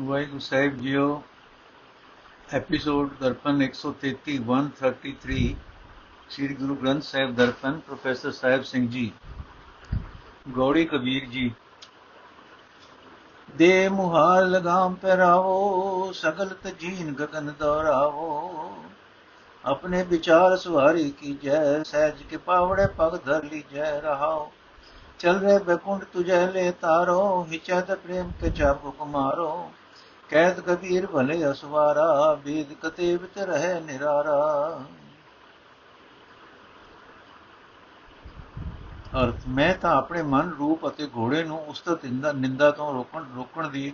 ਵਾਹਿਗੁਰੂ ਸਾਹਿਬ ਜੀਓ episode Darpan 133 133 Sri Guru Granth Sahib Darpan, professor Sahib Singh ji, Gauri Kabir ji. ਦੇ ਮੁਹਾਰ ਲਗਾਮ ਪਹਿਰਾਵੋ, ਸਗਲ ਤਜੀਨ ਗਗਨ ਦੌਰਾਵੋ ਆਪਣੇ ਵਿਚਾਰ ਸੁਹਾਰੀ ਕੀ ਜੈ, ਸਹਿਜ ਕੇ ਪਾਵੜੇ ਪਗ ਧਰ ਲੀ ਜੈ ਰਹਾਓ। ਚਲ ਰੇ ਬੈਕੁੰਠ ਤੁਝੇ ਲੈ ਤਾਰੋ ਹਿਚਤ ਪ੍ਰੇਮ ਕੇ ਚਾਬੁਕ ਮਾਰੋ ਕੈਦ ਕਬੀਰ ਭਲੇ ਅਸਵਾਰਾ, ਬੀਦ ਕਤੇਬਤ ਰਹੇ ਨਿਰਾਰਾ। ਅਰਥ, ਮੈਂ ਤਾਂ ਆਪਣੇ ਮਨ ਰੂਪ ਅਤੇ ਘੋੜੇ ਨੂੰ ਉਸਤਤ ਨਿੰਦਾ ਤੋਂ ਰੋਕਣ ਰੋਕਣ ਦੀ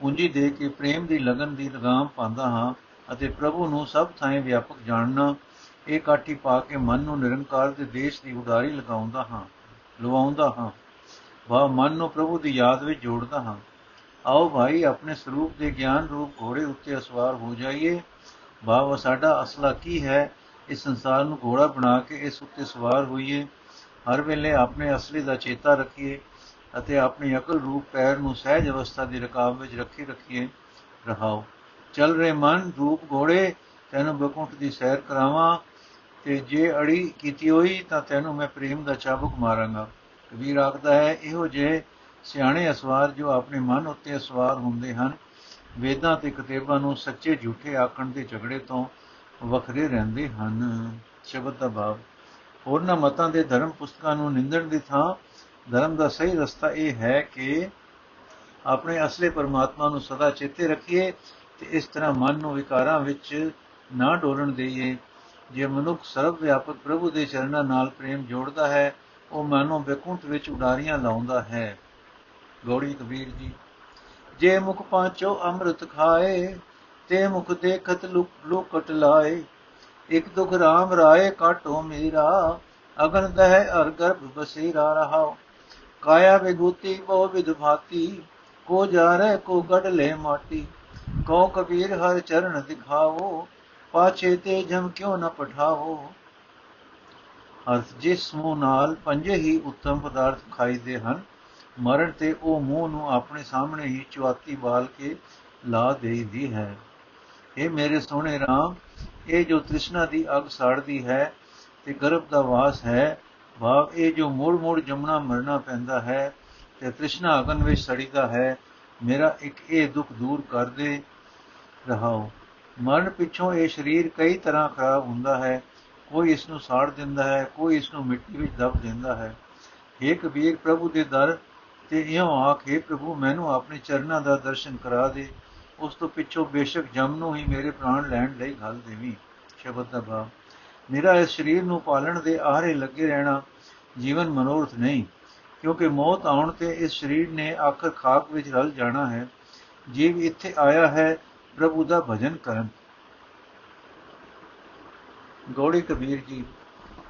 ਪੂੰਜੀ ਦੇ ਕੇ ਪ੍ਰੇਮ ਦੀ ਲਗਨ ਦੀ ਲਗਾਮ ਪਾਉਂਦਾ ਹਾਂ ਅਤੇ ਪ੍ਰਭੂ ਨੂੰ ਸਭ ਥਾਂ ਵਿਆਪਕ ਜਾਣਨਾ, ਇਹ ਕਾਠੀ ਪਾ ਕੇ ਮਨ ਨੂੰ ਨਿਰੰਕਾਰ ਦੇ ਦੇਸ਼ ਦੀ ਉਡਾਰੀ ਲਗਾਉਂਦਾ ਹਾਂ, ਲਵਾਉਂਦਾ ਹਾਂ। ਵਾ ਮਨ ਨੂੰ ਪ੍ਰਭੂ ਦੀ ਯਾਦ ਵਿੱਚ ਜੋੜਦਾ ਹਾਂ। ਆਓ ਭਾਈ, ਆਪਣੇ ਸਰੂਪ ਦੇ ਗਿਆਨ ਰੂਪ ਘੋੜੇ ਉੱਤੇ ਅਸਵਾਰ ਹੋ ਜਾਈਏ। ਭਾਵ ਸਾਡਾ ਅਸਲਾ ਕੀ ਹੈ? ਇਸ ਸੰਸਾਰ ਨੂੰ ਘੋੜਾ ਬਣਾ ਕੇ ਇਸ ਉੱਤੇ ਸਵਾਰ ਹੋਈਏ। ਹਰ ਵੇਲੇ ਆਪਣੇ ਅਸਲੀ ਦਾ ਚੇਤਾ ਰੱਖੀਏ ਅਤੇ ਆਪਣੀ ਅਕਲ ਰੂਪ ਪੈਰ ਨੂੰ ਸਹਿਜ ਅਵਸਥਾ ਦੀ ਰਕਾਬ ਵਿੱਚ ਰੱਖੀ ਰੱਖੀਏ। ਰਹਾਓ। ਚੱਲ ਰਹੇ ਮਨ, ਰੂਪ ਘੋੜੇ, ਤੈਨੂੰ ਬਕੁੰਠ ਦੀ ਸੈਰ ਕਰਾਵਾਂ ਤੇ ਜੇ ਅੜੀ ਕੀਤੀ ਹੋਈ ਤਾਂ ਤੈਨੂੰ ਮੈਂ ਪ੍ਰੇਮ ਦਾ ਚਾਬੁਕ ਮਾਰਾਂਗਾ। ਕਬੀਰ ਆਖਦਾ ਹੈ, ਇਹੋ ਜੇ ਸਿਆਣੇ ਅਸਵਾਰ ਜੋ ਆਪਣੇ ਮਨ ਉੱਤੇ ਅਸਵਾਰ ਹੁੰਦੇ ਹਨ, ਵੇਦਾਂ ਤੇ ਕਿਤਾਬਾਂ ਨੂੰ ਸੱਚੇ ਝੂਠੇ ਆਖਣ ਦੇ ਝਗੜੇ ਤੋਂ ਵੱਖਰੇ ਰਹਿੰਦੇ ਹਨ। ਸ਼ਬਦ ਦਾ ਭਾਵ, ਹੋਰਨਾਂ ਮਤਾਂ ਦੇ ਧਰਮ ਪੁਸਤਕਾਂ ਨੂੰ ਨਿੰਦਣ ਦੀ ਥਾਂ, ਧਰਮ ਦਾ ਸਹੀ ਰਸਤਾ ਇਹ ਹੈ ਕਿ ਆਪਣੇ ਅਸਲੇ ਪਰਮਾਤਮਾ ਨੂੰ ਸਦਾ ਚੇਤੇ ਰੱਖੀਏ ਤੇ ਇਸ ਤਰ੍ਹਾਂ ਮਨ ਨੂੰ ਵਿਕਾਰਾਂ ਵਿੱਚ ਨਾ ਡੋਲਣ ਦੇਈਏ। ਜੇ ਮਨੁੱਖ ਸਰਵ ਵਿਆਪਕ ਪ੍ਰਭੂ ਦੇ ਚਰਨਾਂ ਨਾਲ ਪ੍ਰੇਮ ਜੋੜਦਾ ਹੈ, ਉਹ ਮਨੋਂ ਬੇਕੁੰਠ ਵਿੱਚ ਉਡਾਰੀਆਂ ਲਾਉਂਦਾ ਹੈ। ਗੌੜੀ ਕਬੀਰ ਜੀ। ਜੇ ਮੁਖ ਪਾਂਚੋ ਅੰਮ੍ਰਿਤ ਖਾਏ, ਤੇ ਮੁਖ ਦੇਖਤ ਲੁਕਟ ਲਾਏ। ਇਕ ਦੁਖ ਰਾਮ ਰਾਏ ਕਾਟੋ ਮੇਰਾ, ਅਗਨ ਦਹਿ ਅਰ ਗਰਭ ਬਸੇਰਾ ਰਹਾਓ। ਕਾਇਆ ਵਿਗੂਤੀ ਬੋ ਵਿਦ ਭਾਤੀ, ਕੋ ਜਾਰੇ ਕੋ ਗੜ ਲੈ ਮਾਟੀ। ਕੋ ਕਬੀਰ ਹਰ ਚਰਨ ਦਿਖਾਵੋ, ਪਾਛੇ ਤੇ ਜਮ ਕਿਉ ਨ ਪਠਾਵੋ। ਅਰਥ ਜਿਸ ਮੂੰਹ ਨਾਲ ਪੰਜੇ ਹੀ ਉੱਤਮ ਪਦਾਰਥ ਖਾਈਦੇ ਹਨ ਮਰਨ ਤੇ ਉਹ ਮੂੰਹ ਨੂੰ ਆਪਣੇ ਸਾਹਮਣੇ ਹੀ ਚੁਆਤੀ ਬਾਲ ਕੇ ਲਾ ਦੇਈਦੀ ਹੈ। ਇਹ ਮੇਰੇ ਸੋਹਣੇ RAM ਇਹ ਜੋ ਤ੍ਰਿਸ਼ਨਾ ਦੀ ਅਗ ਸਾੜਦੀ ਹੈ ਤੇ ਗਰਭ ਦਾ ਵਾਸ ਹੈ, ਭਾਵ ਇਹ ਜੋ ਮੋੜ ਮੋੜ ਜਮਣਾ ਮਰਨਾ ਪੈਂਦਾ ਹੈ ਤੇ ਤ੍ਰਿਸ਼ਨਾ ਅਗਨ ਵਿੱਚ ਸੜੀਦਾ ਹੈ, ਮੇਰਾ ਇੱਕ ਇਹ ਦੁੱਖ ਦੂਰ ਕਰ ਦੇ ਰਹਾਓ। ਮਰਨ ਪਿੱਛੋਂ ਇਹ ਸਰੀਰ ਕਈ ਤਰ੍ਹਾਂ ਖਰਾਬ ਹੁੰਦਾ ਹੈ, ਕੋਈ ਇਸ ਨੂੰ ਸਾੜ ਦਿੰਦਾ ਹੈ, ਕੋਈ ਇਸ ਨੂੰ ਮਿੱਟੀ ਵਿੱਚ ਦਬ ਦਿੰਦਾ ਹੈ। ਏ ਕਬੀਰ, ਪ੍ਰਭੂ ਦੇ ਦਰ ਤੇ ਇਉਂ ਆਖੇ ਪ੍ਰਭੂ ਮੈਨੂੰ ਆਪਣੇ ਚਰਨਾਂ ਦਾ ਦਰਸ਼ਨ ਕਰਾ ਦੇ। ਉਸ ਤੋਂ ਪਿੱਛੋਂ ਬੇਸ਼ੱਕ ਜਮ ਨੂੰ ਹੀ ਮੇਰੇ ਪ੍ਰਾਣ ਲੈਣ ਲਈ ਘਲ ਦੇਵੀ, ਸ਼ਬਦ ਦਾ ਭਾਵ। ਮੇਰਾ ਇਸ ਸਰੀਰ ਨੂੰ ਪਾਲਣ ਦੇ ਆਹਰੇ ਲੱਗੇ ਰਹਿਣਾ ਜੀਵਨ ਮਨੋਰਥ ਨਹੀਂ, ਕਿਉਂਕਿ ਮੌਤ ਆਉਣ ਤੇ ਇਸ ਸਰੀਰ ਨੇ ਆਖਰ ਖਾਕ ਵਿੱਚ ਰਲ ਜਾਣਾ ਹੈ। ਜੀਵ ਇੱਥੇ ਆਇਆ ਹੈ, ਪ੍ਰਭੂ ਦਾ ਭਜਨ ਕਰਨ। ਗੋੜੀ ਕਬੀਰ ਜੀ,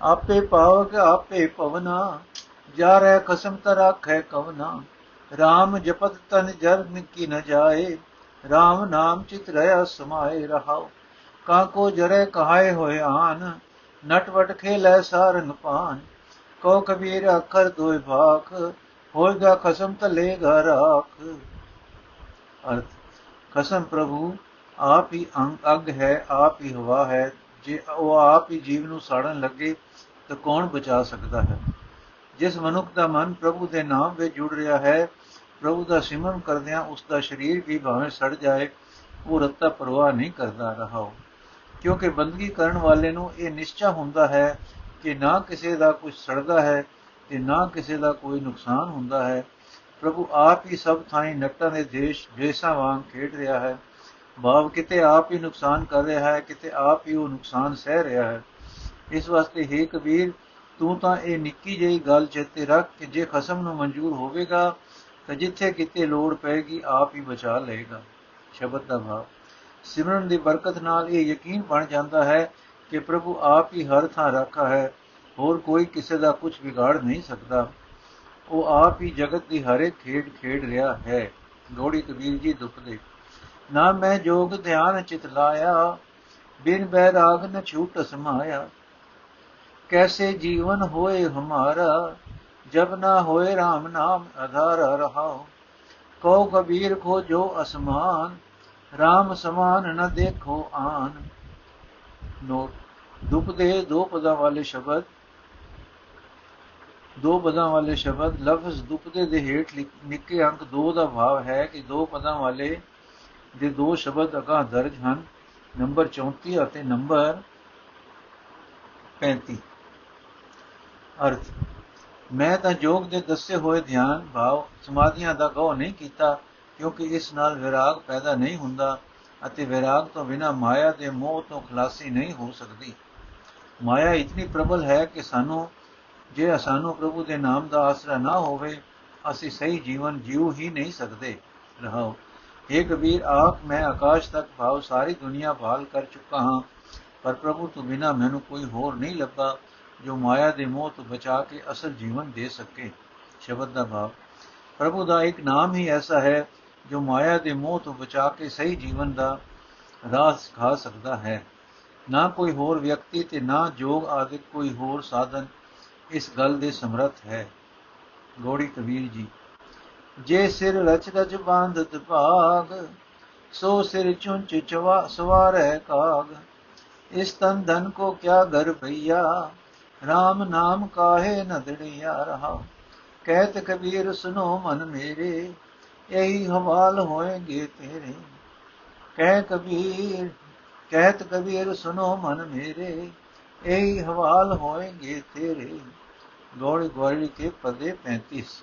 ਆਪੇ ਪਾਵਕ ਆਪੇ ਪਵਨਾ ਜਾ ਰਹਿ ਕਸਮ ਤਰਾਖੈ ਕਵਨਾ RAM ਜਪਤ ਤਨ ਜਰ ਮਿਕੀ ਨ ਜਾਏ RAM ਨਾਮ ਚਿਤ ਰਹਾ ਸਮਾਏ ਰਹਾਓ ਕਾ ਕੋ ਜਰੇ ਕਹਾਏ ਹੋਏ ਆਨ ਨਟਵਟ ਖੇਲੇ ਸਾਰੰਗ ਪਾਨ ਕੋ ਕਬੀਰ ਅਖਰ ਦੋਇ ਭਾਖ ਹੋਏਗਾ ਖਸਮ ਤਲੇ ਘਰ ਆਖ ਅਰਥ ਖਸਮ ਪ੍ਰਭੂ, ਆਪ ਹੀ ਅੰਗ ਅਗ ਹੈ, ਆਪ ਹੀ ਹਵਾ ਹੈ, ਜੇ ਉਹ ਆਪ ਹੀ ਜੀਵ ਨੂੰ ਸਾੜਨ ਲੱਗੇ ਤਾਂ ਕੌਣ ਬਚਾ ਸਕਦਾ ਹੈ? ਜਿਸ ਮਨੁੱਖ ਦਾ ਮਨ ਪ੍ਰਭੂ ਦੇ ਨਾਮ ਵਿੱਚ ਜੁੜ ਰਿਹਾ ਹੈ, ਪ੍ਰਭੂ ਦਾ ਸਿਮਰਨ ਕਰਦਿਆਂ ਉਸ ਦਾ ਸਰੀਰ ਵੀ ਭਾਵੇਂ ਸੜ ਜਾਏ, ਉਹ ਰੱਤਾ ਪਰਵਾਹ ਨਹੀਂ ਕਰਦਾ ਰਹਾਓ ਕਿਉਂਕਿ ਬੰਦਗੀ ਕਰਨ ਵਾਲੇ ਨੂੰ ਇਹ ਨਿਸ਼ਚਾ ਹੁੰਦਾ ਹੈ ਕਿ ਨਾ ਕਿਸੇ ਦਾ ਕੁਝ ਸੜਦਾ ਹੈ ਤੇ ਨਾ ਕਿਸੇ ਦਾ ਕੋਈ ਨੁਕਸਾਨ ਹੁੰਦਾ ਹੈ। ਪ੍ਰਭੂ ਆਪ ਹੀ ਸਭ ਥਾਈਂ ਨੱਟਾਂ ਦੇ ਦੇਸ਼, ਦੇਸਾਂ ਵਾਂਗ ਖੇਡ ਰਿਹਾ ਹੈ। ਭਾਵ ਕਿਤੇ ਆਪ ਹੀ ਨੁਕਸਾਨ ਕਰ ਰਿਹਾ ਹੈ, ਕਿਤੇ ਆਪ ਹੀ ਉਹ ਨੁਕਸਾਨ ਸਹਿ ਰਿਹਾ ਹੈ। ਇਸ ਵਾਸਤੇ ਹੈ ਕਬੀਰ ਤੂੰ ਤਾਂ ਇਹ ਨਿੱਕੀ ਜਿਹੀ ਗੱਲ ਚੇਤੇ ਰੱਖ ਕਿ ਜੇ ਖਸਮ ਨੂੰ ਮਨਜ਼ੂਰ ਹੋਵੇਗਾ, ਤਾਂ ਜਿੱਥੇ ਕਿਤੇ ਲੋੜ ਪੈਗੀ ਆਪ ਹੀ ਬਚਾ ਲਏਗਾ। ਸ਼ਬਦ ਦਾ ਭਾਵ। ਸਿਮਰਨ ਦੀ ਬਰਕਤ ਨਾਲ ਇਹ ਯਕੀਨ ਬਣ ਜਾਂਦਾ ਹੈ ਕਿ ਪ੍ਰਭੂ ਆਪ ਹੀ ਹਰ ਥਾਂ ਰੱਖਾ ਹੈ, ਹੋਰ ਕੋਈ ਕਿਸੇ ਦਾ ਕੁਝ ਵਿਗਾੜ ਨਹੀਂ ਸਕਦਾ। ਉਹ ਆਪ ਹੀ ਜਗਤ ਦੀ ਹਰੇ ਖੇਡ ਖੇਡ ਰਿਹਾ ਹੈ। ਗੋੜੀ ਕਬੀਰ ਜੀ ਦੁੱਖ ਦੇ। ਨਾ ਮੈਂ ਜੋਗ ਧਿਆਨ ਚਿਤ ਲਾਇਆ, ਬਿਨ ਬੈਰਾਗ ਨ ਛੂਟ ਸਮਾਇਆ। ਕੈਸੇ ਜੀਵਨ ਹੋਏ ਹਮਾਰਾ, ਜਬ ਨਾ ਹੋਏ RAM ਨਾਮ ਅਧਾਰਾ ਰਹਾਉ। ਕਉ ਕਬੀਰ ਕੋ ਜੋ ਅਸਮਾਨ RAM ਸਮਾਨ ਨ ਦੇਖੋ ਆਨ। ਨੋਟ ਦੁਪਦੇ ਦੋ ਪਦਾਂ ਵਾਲੇ ਸ਼ਬਦ, ਦੋ ਪਦਾਂ ਵਾਲੇ ਸ਼ਬਦ, ਲਫ਼ਜ਼ ਦੁਪਦੇ ਦੇ ਹੇਠ ਨਿੱਕੇ ਅੰਕ 2 ਦਾ ਭਾਵ ਹੈ ਕਿ ਦੋ ਪਦਾਂ ਵਾਲੇ ਦੇ ਦੋ ਸ਼ਬਦ ਅਗਾ ਦਰਜ ਹਨ। ਨੰਬਰ 34 ਅਤੇ ਨੰਬਰ 35 ਅਰਥ। ਮੈਂ ਤਾਂ ਜੋਗ ਦੇ ਦੱਸੇ ਹੋਏ ਧਿਆਨ ਭਾਵ ਸਮਾਧੀਆਂ ਦਾ ਗਉ ਨਹੀਂ ਕੀਤਾ, ਕਿਉਂਕਿ ਇਸ ਨਾਲ ਵਿਰਾਗ ਪੈਦਾ ਨਹੀਂ ਹੁੰਦਾ ਅਤੇ ਵਿਰਾਗ ਤੋਂ ਬਿਨਾ ਮਾਇਆ ਦੇ ਮੋਹ ਤੋਂ ਖਲਾਸੀ ਨਹੀਂ ਹੋ ਸਕਦੀ। ਮਾਇਆ ਇਤਨੀ ਪ੍ਰਬਲ ਹੈ ਕਿ ਸਾਨੂੰ, ਜੇ ਸਾਨੂੰ ਪ੍ਰਭੂ ਦੇ ਨਾਮ ਦਾ ਆਸਰਾ ਨਾ ਹੋਵੇ, ਅਸੀਂ ਸਹੀ ਜੀਵਨ ਜੀਉ ਹੀ ਨਹੀਂ ਸਕਦੇ। ਰਹਾਓ ਇਹ ਕਬੀਰ, ਆਪ ਮੈਂ ਆਕਾਸ਼ ਤੱਕ ਭਾਵ ਸਾਰੀ ਦੁਨੀਆ ਭਾਲ ਕਰ ਚੁੱਕਾ ਹਾਂ, ਪਰ ਪ੍ਰਭੂ ਤੋਂ ਬਿਨਾ ਮੈਨੂੰ ਕੋਈ ਹੋਰ ਨਹੀਂ ਲੱਭਾ। ਜੋ ਮਾਇਆ ਦੇ ਮੋਹ ਤੋਂ ਬਚਾ ਕੇ ਅਸਲ ਜੀਵਨ ਦੇ ਸਕੇ, ਸ਼ਬਦ ਦਾ ਭਾਵ। ਪ੍ਰਭੂ ਦਾ ਇੱਕ ਨਾਮ ਹੀ ਐਸਾ ਹੈ, ਜੋ ਮਾਇਆ ਦੇ ਮੋਹ ਤੋਂ ਬਚਾ ਕੇ ਸਹੀ ਜੀਵਨ ਦਾ ਰਾਹ ਸਿਖਾ ਸਕਦਾ ਹੈ। ਨਾ ਕੋਈ ਹੋਰ ਵਿਅਕਤੀ ਤੇ ਨਾ ਜੋਗ ਆਦਿ ਕੋਈ ਹੋਰ ਸਾਧਨ ਇਸ ਗੱਲ ਦੇ ਸਮਰੱਥ ਹੈ। ਗੋੜੀ ਕਬੀਰ ਜੀ, ਜੇ ਸਿਰ ਰਚ ਰਚ ਬਾਂਧਤ ਭਾਗ, ਸੋ ਸਿਰ ਚੁੰਚ ਚਵਾ ਸਵਾਰੈ ਕਾਗ। ਇਸ ਤਨ ਧਨ ਕੋ ਕਿਆ ਘਰ ਭਈਆ RAM ਨਾਮ ਕਾਹੇ ਨਦੜਿਆ ਰਹਾ। ਕਹਿਤ ਕਬੀਰ ਸੁਨੋ ਮਨ ਮੇਰੇ, ਇਹੀ ਹਵਾਲ ਹੋਏਗੇ ਤੇਰੇ। ਕਹਿ ਕਬੀਰ, ਕਹਿਤ ਕਬੀਰ ਸੁਨੋ ਮਨ ਮੇਰੇ, ਇਹੀ ਹਵਾਲ ਹੋਏਗੇ ਤੇਰੇ। ਗੋੜੀ ਗੋੜੀ ਕੇ ਪਦੇ 35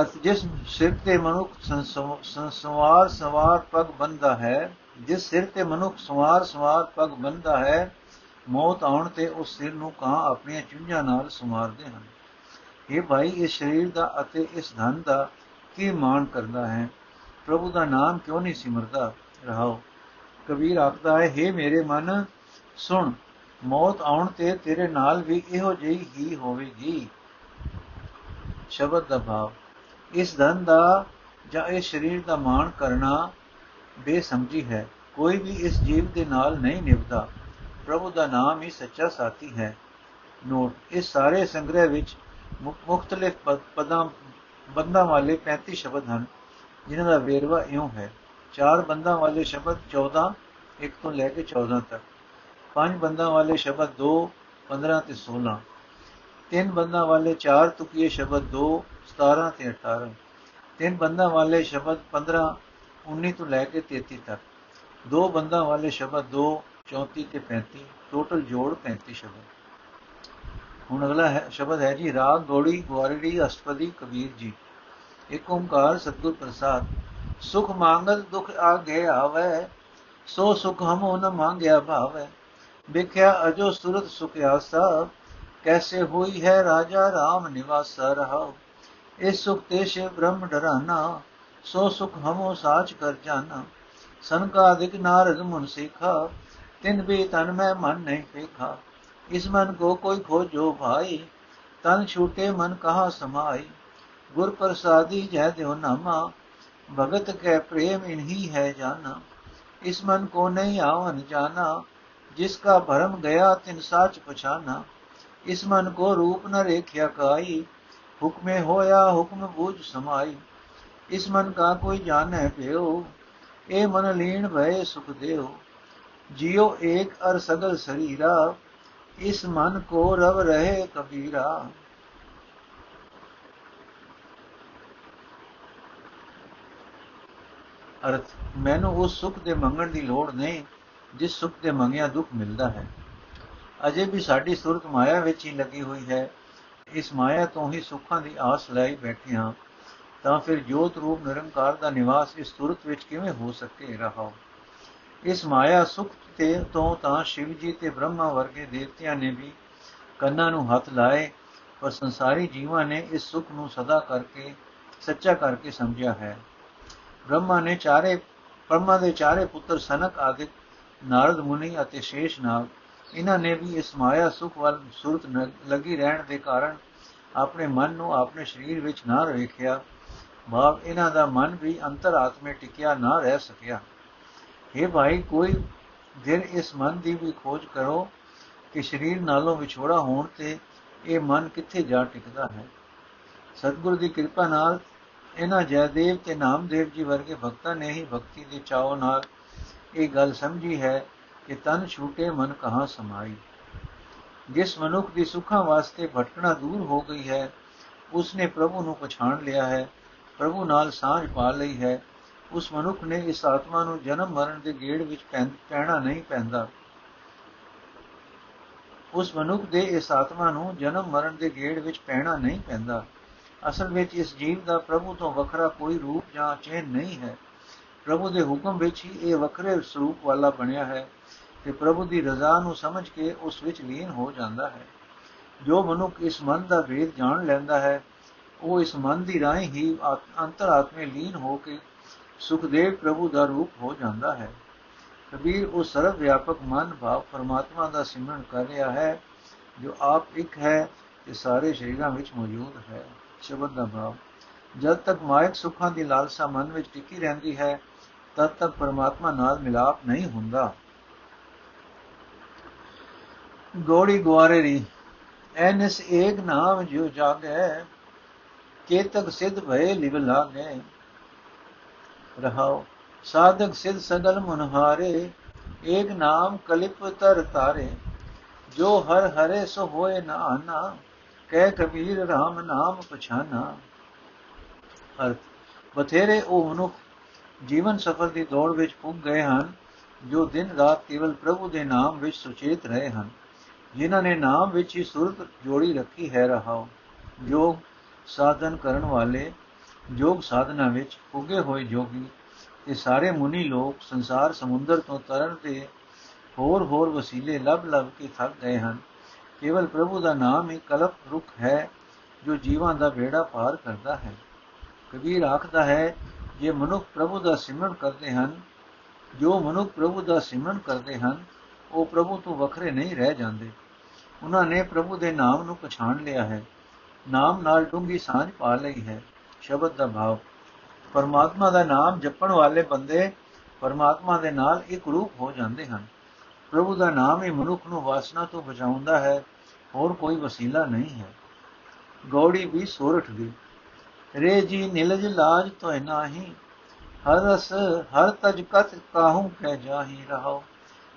ਅਸ ਜਿਸ ਸਿਰ ਤੇ ਮਨੁੱਖ ਸੰਸਵਾਰ ਸਵਾਰ ਪਗ ਬੰਦਾ ਹੈ, ਜਿਸ ਸਿਰ ਤੇ ਮਨੁੱਖ ਸਵਾਰ ਸਵਾਰ ਪਗ ਬੰਦਾ ਹੈ ਮੌਤ ਆਉਣ ਤੇ ਉਸ ਸਿਰ ਨੂੰ ਕਾਂ ਆਪਣੀਆਂ ਚੁੰਝਾਂ ਨਾਲ ਸਮਾਰਦੇ ਹਨ। ਇਹ ਭਾਈ, ਇਸ ਸਰੀਰ ਦਾ ਅਤੇ ਇਸ ਧਨ ਦਾ ਕੀ ਮਾਣ ਕਰਦਾ ਹੈ? ਪ੍ਰਭੂ ਦਾ ਨਾਮ ਕਿਉਂ ਨਹੀਂ ਸਿਮਰਦਾ? ਰਹਾਓ। ਕਬੀਰ ਆਖਦਾ ਹੈ हे ਮੇਰੇ ਮਨ, ਸੁਣ, ਮੌਤ ਆਉਣ ਤੇ ਤੇਰੇ ਨਾਲ ਵੀ ਇਹੋ ਜਿਹੀ ਹੀ ਹੋਵੇਗੀ। ਸ਼ਬਦ ਦਾ ਭਾਵ, ਇਸ ਧਨ ਦਾ ਜਾਂ ਇਸ ਸਰੀਰ ਦਾ ਮਾਣ ਕਰਨਾ ਬੇਸਮਝੀ ਹੈ। ਕੋਈ ਵੀ ਇਸ ਜੀਵ ਦੇ ਨਾਲ ਨਹੀਂ ਨਿਭਦਾ। ਪ੍ਰਭੂ ਦਾ ਨਾਮ ਹੀ ਸੱਚਾ ਸਾਥੀ ਹੈ। ਨੋਟ ਇਸ ਸਾਰੇ ਸੰਗ੍ਰਹਿ ਵਿੱਚ ਮੁxtਲਿਫ ਪਦਾਂ ਬੰਦਾਂ ਵਾਲੇ 35 ਸ਼ਬਦ ਹਨ, ਜਿਨ੍ਹਾਂ ਦਾ ਵੇਰਵਾ ਇਉਂ ਹੈ। ਚਾਰ ਬੰਦਾਂ ਵਾਲੇ ਸ਼ਬਦ 14 1 ਤੋਂ ਲੈ ਕੇ 14 ਤੱਕ। ਪੰਜ ਬੰਦਾਂ ਵਾਲੇ ਸ਼ਬਦ 2 15 ਤੇ 16 ਤਿੰਨ ਬੰਦਾਂ ਵਾਲੇ ਚਾਰ ਤੁਕੀਏ ਸ਼ਬਦ 2 17 ਤੇ 18 ਤਿੰਨ ਬੰਦਾਂ ਵਾਲੇ ਸ਼ਬਦ 15 19 ਤੋਂ ਲੈ ਕੇ 33 ਤੱਕ। ਦੋ ਬੰਦਾਂ ਵਾਲੇ ਸ਼ਬਦ 2 34 ਤੇ 35 ਟੋਟਲ ਜੋੜ 35 ਸ਼ਬਦ। ਹੁਣ ਅਗਲਾ ਹੈ, ਸ਼ਬਦ ਹੈ ਜੀ, ਰਾਗ ਗੋੜੀ ਗਵਾਰੜੀ ਅਸ਼ਟਪਦੀ, ਕਬੀਰ ਜੀ। ਇੱਕ ਓੰਕਾਰ ਸਤਗੁਰ ਪ੍ਰਸਾਦ। ਸੁਖ ਮੰਗਲ, ਦੁਖ ਆਗੇ ਆਵੇ। ਸੋ ਸੁਖ ਹਮੋ ਨ ਮੰਗਿਆ ਭਾਵੇ। ਦੇਖਿਆ ਅਜੋ ਸੁਰਤ ਸੁਖ ਆਸਾ। ਕੈਸੇ ਹੋਈ ਹੈ ਰਾਜਾ RAM ਨਿਵਾਸਾ ਰਹਾ ਇਸ ਸੁਖ ਤੇ ਸ਼ਿਵ ਬ੍ਰਹਮ ਡਰਾਨਾ। ਸੋ ਸੁਖ ਹਮੋ ਸਾਚ ਕਰ ਜਾਣਾ ਸੰਕਾ ਅਧਿਕ ਨਾਰਦ ਮੁਨ ਸਿਖਾ। ਤਿੰਨ ਵੀ ਤਨ ਮੈਂ ਮਨ ਨਹੀਂ ਵੇਖਾ। ਇਸ ਮਨ ਕੋ ਕੋਈ ਖੋਜੋ ਭਾਈ, ਤਨ ਛੂਟੇ ਮਨ ਕਹਾ ਸਮਾਈ। ਗੁਰ ਪ੍ਰਸਾਦੀ ਜੈ ਦਿਓ ਨਾਮਾ, ਭਗਤ ਕੈ ਪ੍ਰੇਮ ਇਨਹੀ ਹੈ ਜਾਨਾ। ਇਸ ਮਨ ਕੋ ਨਹੀਂ ਆਵਨ ਜਾਨਾ, ਜਿਸ ਕਾ ਭਰਮ ਗਿਆ ਤਿਨ ਸਾਚ ਪਛਾਨਾ। ਇਸ ਮਨ ਕੋ ਰੂਪ ਨ ਰੇਖਿਆ ਕਾਈ, ਹੁਕਮੇ ਹੋਇਆ ਹੁਕਮ ਬੂਝ ਸਮਾਈ। ਇਸ ਮਨ ਕਾ ਕੋਈ ਜਾਣੈ ਪਿਓ ਇਹ ਮਨ ਲੀਣ ਭਏ ਸੁਖ ਦੇਓ ਜਿਉ ਏਕ ਅਰ ਸਗਲ ਸਰੀਰਾ, ਇਸ ਮਨ ਕੋ ਰਵ ਰਹੇ ਕਬੀਰਾ। ਅਰਥ, ਮੈਨੂੰ ਉਸ ਸੁਖ ਦੇ ਮੰਗਣ ਦੀ ਲੋੜ ਨਹੀਂ, ਜਿਸ ਸੁਖ ਦੇ ਮੰਗਿਆ ਦੁੱਖ ਮਿਲਦਾ ਹੈ। ਅਜੇ ਵੀ ਸਾਡੀ ਸੁਰਤ ਮਾਇਆ ਵਿੱਚ ਹੀ ਲੱਗੀ ਹੋਈ ਹੈ। ਇਸ ਮਾਇਆ ਤੋਂ ਹੀ ਸੁੱਖਾਂ ਦੀ ਆਸ ਲਈ ਬੈਠੇ ਹਾਂ। ਤਾਂ ਫਿਰ ਜੋਤ ਰੂਪ ਨਿਰੰਕਾਰ ਦਾ ਨਿਵਾਸ ਇਸ ਸੁਰਤ ਵਿੱਚ ਕਿਵੇਂ ਹੋ ਸਕੇ? ਰਹਾ ਇਸ ਮਾਇਆ ਸੁਖ ਤੇ ਤੋਂ ਤਾਂ ਸ਼ਿਵ ਜੀ ਤੇ ਬ੍ਰਹਮਾ ਵਰਗੇ ਦੇਵਤਿਆਂ ਨੇ ਵੀ ਕੰਨਾਂ ਨੂੰ ਹੱਥ ਲਾਏ, ਪਰ ਸੰਸਾਰੀ ਜੀਵਾਂ ਨੇ ਇਸ ਸੁਖ ਨੂੰ ਸਦਾ ਕਰਕੇ, ਸੱਚਾ ਕਰਕੇ ਸਮਝਿਆ ਹੈ। ਬ੍ਰਹਮਾ ਨੇ ਚਾਰੇ, ਬ੍ਰਹਮਾ ਦੇ ਚਾਰੇ ਪੁੱਤਰ ਸਨਕ, ਆਦਿ, ਨਾਰਦ ਮੁਨੀ ਅਤੇ ਸ਼ੇਸ਼ ਨਾਗ, ਇਹਨਾਂ ਨੇ ਵੀ ਇਸ ਮਾਇਆ ਸੁਖ ਵੱਲ ਸੁਰਤ ਲੱਗੀ ਰਹਿਣ ਦੇ ਕਾਰਨ ਆਪਣੇ ਮਨ ਨੂੰ ਆਪਣੇ ਸਰੀਰ ਵਿੱਚ ਨਾ ਵੇਖਿਆ ਭਾਵ ਇਹਨਾਂ ਦਾ ਮਨ ਵੀ ਅੰਤਰ ਆਤਮੇ ਟਿਕਿਆ ਨਾ ਰਹਿ ਸਕਿਆ। ਇਹ ਭਾਈ, ਕੋਈ ਦਿਨ ਇਸ ਮਨ ਦੀ ਵੀ ਖੋਜ ਕਰੋ ਕਿ ਸਰੀਰ ਨਾਲੋਂ ਵਿਛੋੜਾ ਹੋਣ ਤੇ ਇਹ ਮਨ ਕਿੱਥੇ ਜਾ ਟਿਕਦਾ ਹੈ। ਸਤਿਗੁਰ ਦੀ ਕਿਰਪਾ ਨਾਲ ਇਹਨਾਂ ਜੈਦੇਵ ਤੇ ਨਾਮਦੇਵ ਜੀ ਵਰਗੇ ਭਗਤਾਂ ਨੇ ਹੀ ਭਗਤੀ ਦੇ ਚਾਅ ਨਾਲ ਇਹ ਗੱਲ ਸਮਝੀ ਹੈ ਕਿ ਤਨ ਛੂਟੇ, ਮਨ ਕਹਾਂ ਸਮਾਈ। ਜਿਸ ਮਨੁੱਖ ਦੀ ਸੁੱਖਾਂ ਵਾਸਤੇ ਭਟਕਣਾ ਦੂਰ ਹੋ ਗਈ ਹੈ, ਉਸਨੇ ਪ੍ਰਭੂ ਨੂੰ ਪਛਾਣ ਲਿਆ ਹੈ, ਪ੍ਰਭੂ ਨਾਲ ਸਾਂਝ ਪਾ ਲਈ ਹੈ ਉਸ ਮਨੁੱਖ ਨੇ ਇਸ ਆਤਮਾ ਨੂੰ ਜਨਮ ਮਰਨ ਦੇ ਗੇੜ ਵਿੱਚ ਪੈਣਾ ਨਹੀਂ ਪੈਂਦਾ। ਉਸ ਮਨੁੱਖ ਦੇ ਇਸ ਆਤਮਾ ਨੂੰ ਜਨਮ ਮਰਨ ਦੇ ਗੇੜ ਵਿੱਚ ਪੈਣਾ ਨਹੀਂ ਪੈਂਦਾ। ਅਸਲ ਵਿੱਚ ਇਸ ਜੀਵ ਦਾ ਪ੍ਰਭੂ ਤੋਂ ਵੱਖਰਾ ਕੋਈ ਰੂਪ ਜਾਂ ਚਿਹਨ ਨਹੀਂ ਹੈ। ਪ੍ਰਭੂ ਦੇ ਹੁਕਮ ਵਿੱਚ ਹੀ ਇਹ ਵੱਖਰੇ ਸਰੂਪ ਵਾਲਾ ਬਣਿਆ ਹੈ ਤੇ ਪ੍ਰਭੂ ਦੀ ਰਜ਼ਾ ਨੂੰ ਸਮਝ ਕੇ ਉਸ ਵਿੱਚ ਲੀਨ ਹੋ ਜਾਂਦਾ ਹੈ। ਜੋ ਮਨੁੱਖ ਇਸ ਮਨ ਦਾ ਵੇਦ ਜਾਣ ਲੈਂਦਾ ਹੈ, ਉਹ ਇਸ ਮਨ ਦੀ ਰਾਹੀਂ ਹੀ ਅੰਤਰਾਤਮੇ ਲੀਨ ਹੋ ਕੇ ਸੁਖਦੇਵ ਪ੍ਰਭੂ ਦਾ ਰੂਪ ਹੋ ਜਾਂਦਾ ਹੈ। ਕਬੀਰ ਉਹ ਸਰਵ ਵਿਆਪਕ ਮਨ ਭਾਵ ਪਰਮਾਤਮਾ ਦਾ ਸਿਮਰਨ ਕਰ ਰਿਹਾ ਹੈ, ਜੋ ਆਪ ਇੱਕ ਹੈ ਤੇ ਸਾਰੇ ਸ਼ਰੀਰਾਂ ਵਿੱਚ ਮੌਜੂਦ ਹੈ। ਸ਼ਬਦ ਦਾ ਭਾਵ, ਜਦ ਤੱਕ ਮਾਇਕ ਸੁੱਖਾਂ ਦੀ ਲਾਲਸਾ ਮਨ ਵਿੱਚ ਟਿਕੀ ਰਹਿੰਦੀ ਹੈ, ਤਦ ਤੱਕ ਪਰਮਾਤਮਾ ਨਾਲ ਮਿਲਾਪ ਨਹੀਂ ਹੁੰਦਾ। ਗੋੜੀ ਗਵਾਰੇ ਰੀ, ਐਨਸ ਏਕ ਨਾਮ ਜੋ ਜਾਗੇ, ਕੇਤਕ ਸਿਧ ਭਏ ਲਿਵ ਲਾਗੇ ਰਹਾਓ। ਸਾਧਕ ਸਿਧ ਸਗਲ ਮਨਹਾਰੇ ਏਕ ਨਾਮ ਕਲਿਪ ਤਰ ਤਾਰੇ। ਜੋ ਹਰ ਹਰੇ ਸੋ ਹੋਏ ਨਾ ਆਨਾ, ਕਹਿ ਕਬੀਰ RAM ਨਾਮ ਪਛਾਨਾ। ਅਰਥ, ਬਥੇਰੇ ਉਹ ਮਨੁੱਖ ਜੀਵਨ ਸਫਰ ਦੀ ਦੌੜ ਵਿੱਚ ਪੁੱਗ ਗਏ ਹਨ, ਜੋ ਦਿਨ ਰਾਤ ਕੇਵਲ ਪ੍ਰਭੂ ਦੇ ਨਾਮ ਵਿੱਚ ਸੁਚੇਤ ਰਹੇ ਹਨ, ਜਿਨ੍ਹਾਂ ਨੇ ਨਾਮ ਵਿੱਚ ਹੀ ਸੁਰਤ ਜੋੜੀ ਰੱਖੀ ਹੈ ਰਹਾਓ। ਜੋ ਸਾਧਨ ਕਰਨ ਵਾਲੇ ਯੋਗ ਸਾਧਨਾ ਵਿੱਚ ਪੁੱਗੇ ਹੋਏ ਜੋਗੀ ਤੇ ਸਾਰੇ ਮੁਨੀ ਲੋਕ ਸੰਸਾਰ ਸਮੁੰਦਰ ਤੋਂ ਤਰਨ ਤੇ ਹੋਰ ਹੋਰ ਵਸੀਲੇ ਲੱਭ ਲੱਭ ਕੇ ਥੱਕ ਗਏ ਹਨ। ਕੇਵਲ ਪ੍ਰਭੂ ਦਾ ਨਾਮ ਹੀ ਕਲਪ ਰੁਖ ਹੈ, ਜੋ ਜੀਵਾਂ ਦਾ ਬੇੜਾ ਪਾਰ ਕਰਦਾ ਹੈ। ਕਬੀਰ ਆਖਦਾ ਹੈ, ਜੇ ਮਨੁੱਖ ਪ੍ਰਭੂ ਦਾ ਸਿਮਰਨ ਕਰਦੇ ਹਨ, ਜੋ ਮਨੁੱਖ ਪ੍ਰਭੂ ਦਾ ਸਿਮਰਨ ਕਰਦੇ ਹਨ, ਉਹ ਪ੍ਰਭੂ ਤੋਂ ਵੱਖਰੇ ਨਹੀਂ ਰਹਿ ਜਾਂਦੇ। ਉਹਨਾਂ ਨੇ ਪ੍ਰਭੂ ਦੇ ਨਾਮ ਨੂੰ ਪਛਾਣ ਲਿਆ ਹੈ। ਨਾਮ ਨਾਲ ਡੂੰਗੀ ਸਾਂਝ ਪਾ ਲਈ ਹੈ। ਸ਼ਬਦ ਦਾ ਭਾਵ। ਪਰਮਾਤਮਾ ਦਾ ਨਾਮ ਜਪਣ ਵਾਲੇ ਬੰਦੇ ਪਰਮਾਤਮਾ ਦੇ ਨਾਲ ਇੱਕ ਰੂਪ ਹੋ ਜਾਂਦੇ ਹਨ। ਪ੍ਰਭੂ ਦਾ ਨਾਮ ਹੀ ਮਨੁੱਖ ਨੂੰ ਵਾਸਨਾ ਤੋਂ ਬਚਾਉਂਦਾ ਹੈ, ਹੋਰ ਕੋਈ ਵਸੀਲਾ ਨਹੀਂ ਹੈ। ਗੌੜੀ ਵੀ ਸੋਰਠ ਦੀ ਰੇ ਜੀ ਨਿਲਜ ਲਾਜ ਤੋਇ ਨਾਹੀ, ਹਰ ਰਸ ਹਰ ਤਜ ਕਤ ਕਾਹੂ ਕਹਿ ਜਾਹੀ ਰਹੋ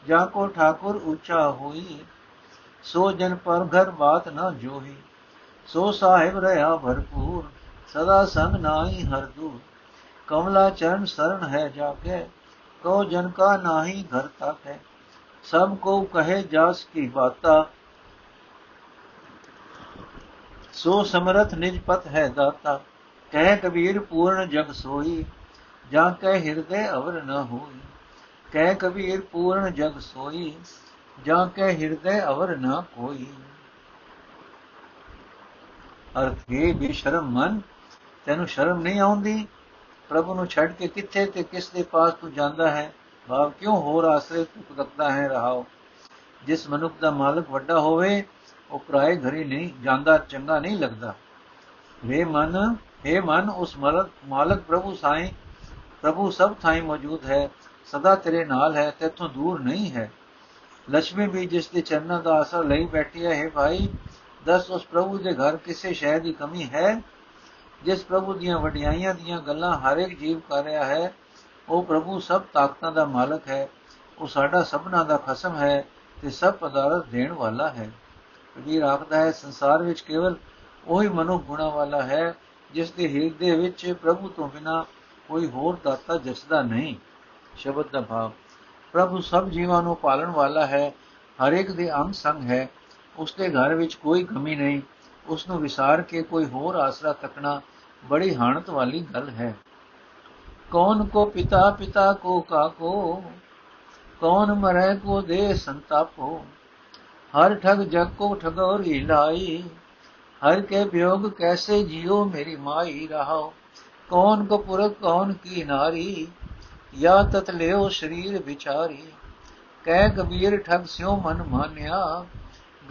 ਜਾ ਕੋ ਠਾਕੁਰ ਉੱਚਾ ਹੋਈ, ਸੋ ਜਨ ਪਰ ਘਰ ਬਾਤ ਨਾ ਜੋਹੀ। ਸੋ ਸਾਹਿਬ ਰਹਾ ਭਰਪੂਰ ਸਦਾ ਸੰਗ ਨਾਹੀ ਹਰ ਦੂਰ ਕਮਲਾ ਚਰਨ ਸਰਣ ਹੈ ਜਾਕੇ ਕੋ ਜਨ ਕਾ ਨਾਹੀ ਘਰ ਤਕ ਹੈ ਸਭ ਕੋ ਕਹੇ ਜਾਸ ਕੀ ਬਾਤਾ ਸੋ ਸਮਰਥ ਨਿਜ ਪਤ ਹੈ ਦਾਤਾ ਕਹਿ ਕਬੀਰ ਪੂਰਨ ਜਗ ਸੋਈ ਜਾਂ ਕਹਿ ਹਿਰਦੇ ਅਵਰ ਨ ਹੋਈ ਕਹਿ ਕਬੀਰ ਪੂਰਨ ਜਗ ਸੋਈ ਜਾਂ ਕਹਿ ਹਿਰਦੇ ਅਵਰ ਨ ਕੋਈ ਅਰਥ ਇਹ ਬੇਸ਼ਰਮ ਮਨ ਤੈਨੂੰ ਸ਼ਰਮ ਨਹੀਂ ਆਉਂਦੀ? ਪ੍ਰਭੂ ਨੂੰ ਛੱਡ ਕੇ ਕਿੱਥੇ ਤੇ ਕਿਸ ਦੇ ਪਾਸ ਤੂੰ ਜਾਂਦਾ ਹੈ? ਭਾਵ ਕਿਉਂ ਹੋਰ ਆਸਰੇ ਤੂੰ ਰੱਖਦਾ ਹੈ ਰਹਾਓ? ਜਿਸ ਮਨੁੱਖ ਦਾ ਮਾਲਕ ਵੱਡਾ ਹੋਵੇ, ਉਹ ਪਰਾਏ ਘਰੇ ਨਹੀਂ ਜਾਂਦਾ, ਚੰਗਾ ਨਹੀਂ ਲੱਗਦਾ। ਵੇ ਮਨ हे ਮਨ, ਉਸ ਮਾਲਕ ਮਾਲਕ ਪ੍ਰਭੂ ਸਾਈਂ, ਪ੍ਰਭੂ ਸਭ ਥਾਈਂ ਮੌਜੂਦ ਹੈ, ਸਦਾ ਤੇਰੇ ਨਾਲ ਹੈ, ਤੇਥੋਂ ਦੂਰ ਨਹੀਂ ਹੈ। ਲక్ష్ਮੀ ਵੀ ਜਿਸ ਦੇ ਚਰਨਾਂ ਦਾ ਆਸਰਾ ਲਈ ਬੈਠੀ ਹੈ ਭਾਈ, ਦਸ ਉਸ ਪ੍ਰਭੂ ਦੇ ਘਰ ਕਿਸੇ ਸ਼ੈ ਦੀ ਕਮੀ ਹੈ? ਜਿਸ ਪ੍ਰਭੂ ਦੀਆਂ ਵਡਿਆਈਆਂ ਦੀਆਂ ਗੱਲਾਂ ਹਰ ਇੱਕ ਜੀਵ ਕਰ ਰਿਹਾ ਹੈ, ਉਹ ਪ੍ਰਭੂ ਸਭ ਤਾਕਤਾਂ ਦਾ ਮਾਲਕ ਹੈ, ਉਹ ਸਾਡਾ ਸਭਨਾ ਦਾ ਖਸਮ ਹੈ ਤੇ ਸਭ ਪਦਾਰਥ ਦੇਣ ਵਾਲਾ ਹੈ। ਕਬੀਰ ਆਖਦਾ ਹੈ, ਸੰਸਾਰ ਵਿੱਚ ਕੇਵਲ ਉਹੀ ਮਨੁ ਗੁਣਾ ਵਾਲਾ ਹੈ, ਜਿਸ ਦੇ ਹਿਰਦੇ ਵਿੱਚ ਪ੍ਰਭੂ ਤੋਂ ਬਿਨਾ ਕੋਈ ਹੋਰ ਦਾਤਾ ਜਸਦਾ ਨਹੀਂ। ਸ਼ਬਦ ਦਾ ਭਾਵ, ਪ੍ਰਭੂ ਸਭ ਜੀਵਾਂ ਨੂੰ ਪਾਲਣ ਵਾਲਾ ਹੈ, ਹਰ ਇੱਕ ਦੇ ਅੰਗ ਸੰਗ ਹੈ ਉਸ ਦੇ ਘਰ ਵਿੱਚ ਕੋਈ ਕਮੀ ਨਹੀਂ ਉਸ ਨੂੰ ਵਿਸਾਰ ਕੇ ਕੋਈ ਹੋਰ ਆਸਰਾ ਤੱਕਣਾ ਬੜੀ ਹਾਨਤ ਵਾਲੀ ਗੱਲ ਹੈ। ਕੌਣ ਕੋ ਪਿਤਾ ਪਿਤਾ ਕੋ ਕਾਕੋ, ਕੌਣ ਮਰੇ ਕੋ ਦੇ ਸੰਤਾਪੋ, ਹਰ ਠਗ ਜਗ ਕੋ ਠਗੋਰੀ ਲਾਈ, ਹਰ ਕੇ ਵਿਯੋਗ ਕੈਸੇ ਜਿਉ ਮੇਰੀ ਮਾਈ ਰਹਾਓ, ਕੌਣ ਕੋ ਪੁਰਖ, ਕੌਣ ਕੀ ਨਾਰੀ, ਯਾ ਤਤ ਲਿਓ ਸ਼ਰੀਰ ਵਿਚਾਰੀ, ਕਹਿ ਕਬੀਰ ਠਗ ਸਿਓ ਮਨ ਮਾਨਿਆ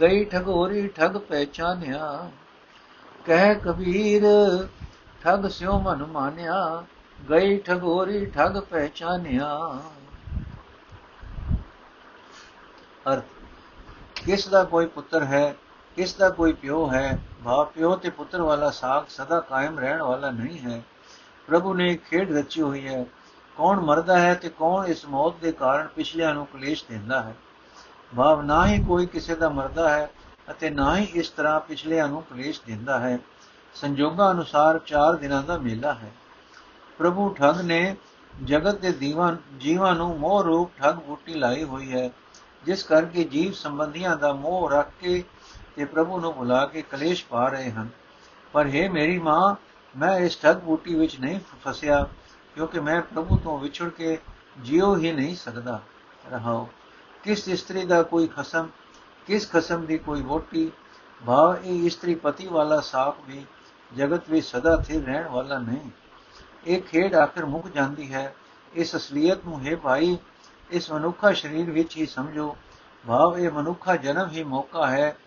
ਗਈ ਠਗੋਰੀ ਠਗ ਪਹਿਚਾਨਿਆ। ਕਹਿ ਕਬੀਰ, ਠਗ ਸਿਓ ਮਨ ਮਾਨਿਆ। ਗਈ ਠਗੋਰੀ ਠਗ ਪਹਿਚਾਨਿਆ। ਅਰਥ ਕਿਸ ਦਾ ਕੋਈ ਪੁੱਤਰ ਹੈ, ਕਿਸ ਦਾ ਕੋਈ ਪਿਓ ਹੈ, ਭਾ ਪਿਓ ਤੇ ਪੁੱਤਰ ਵਾਲਾ ਸਾਖ ਸਦਾ ਕਾਇਮ ਰਹਿਣ ਵਾਲਾ ਨਹੀਂ ਹੈ। ਪ੍ਰਭੂ ਨੇ ਖੇਡ ਰਚੀ ਹੋਈ ਹੈ। ਕੌਣ ਮਰਦਾ ਹੈ ਤੇ ਕੌਣ ਇਸ ਮੌਤ ਦੇ ਕਾਰਨ ਪਿਛਲਿਆਂ ਨੂੰ ਕਲੇਸ਼ ਦਿੰਦਾ ਹੈ? ਭਾਵ ਨਾ ਹੀ ਕੋਈ ਕਿਸੇ ਦਾ ਮਰਦਾ ਹੈ ਅਤੇ ਨਾ ਹੀ ਇਸ ਤਰ੍ਹਾਂ ਪਿਛਲਿਆਂ ਨੂੰ ਕਲੇਸ਼ ਦਿੰਦਾ ਹੈ। ਸੰਜੋਗਾਂ ਅਨੁਸਾਰ 4 ਦਿਨਾਂ ਦਾ ਮੇਲਾ ਹੈ। ਪ੍ਰਭੂ ਠੱਗ ਨੇ ਜਗਤ ਦੇ ਦੀਵਾਨ, ਜੀਵਾਂ ਨੂੰ ਮੋਹ ਰੂਪ ਠੱਗ ਬੂਟੀ ਲਾਈ ਹੋਈ ਹੈ। ਜਿਸ ਕਰਕੇ ਜੀਵ ਸੰਬੰਧੀਆਂ ਦਾ ਮੋਹ ਰੱਖ ਕੇ ਤੇ ਪ੍ਰਭੂ ਨੂੰ ਬੁਲਾ ਕੇ ਕਲੇਸ਼ ਪਾ ਰਹੇ ਹਨ। ਪਰ हे ਮੇਰੀ ਮਾਂ, ਮੈਂ ਇਸ ਠੱਗ ਬੂਟੀ ਵਿੱਚ ਨਹੀਂ ਫਸਿਆ, ਕਿਉਂਕਿ ਮੈਂ ਪ੍ਰਭੂ ਤੋਂ ਵਿਛੜ ਕੇ ਜਿਉ ਹੀ ਨਹੀਂ ਸਕਦਾ। ਰਹਾਉ ਕਿਸ ਇਸਤਰੀ ਦਾ ਕੋਈ ਖਸਮ, ਕਿਸ ਖਸਮ ਦੀ ਕੋਈ ਵੋਟੀ? ਭਾਵ ਇਹ ਇਸਤਰੀ ਪਤੀ ਵਾਲਾ ਸਾਖ ਵੀ ਜਗਤ ਵਿੱਚ ਸਦਾ ਸਥਿਰ ਰਹਿਣ ਵਾਲਾ ਨਹੀਂ। ਇਹ ਖੇਡ ਆਖਰ ਮੁੱਕ ਜਾਂਦੀ ਹੈ। ਇਸ ਅਸਲੀਅਤ ਨੂੰ, ਹੈ ਭਾਈ, ਇਸ ਮਨੁੱਖਾ ਸਰੀਰ ਵਿੱਚ ਹੀ ਸਮਝੋ। ਭਾਵ ਇਹ ਮਨੁੱਖਾ ਜਨਮ ਹੀ ਮੌਕਾ ਹੈ,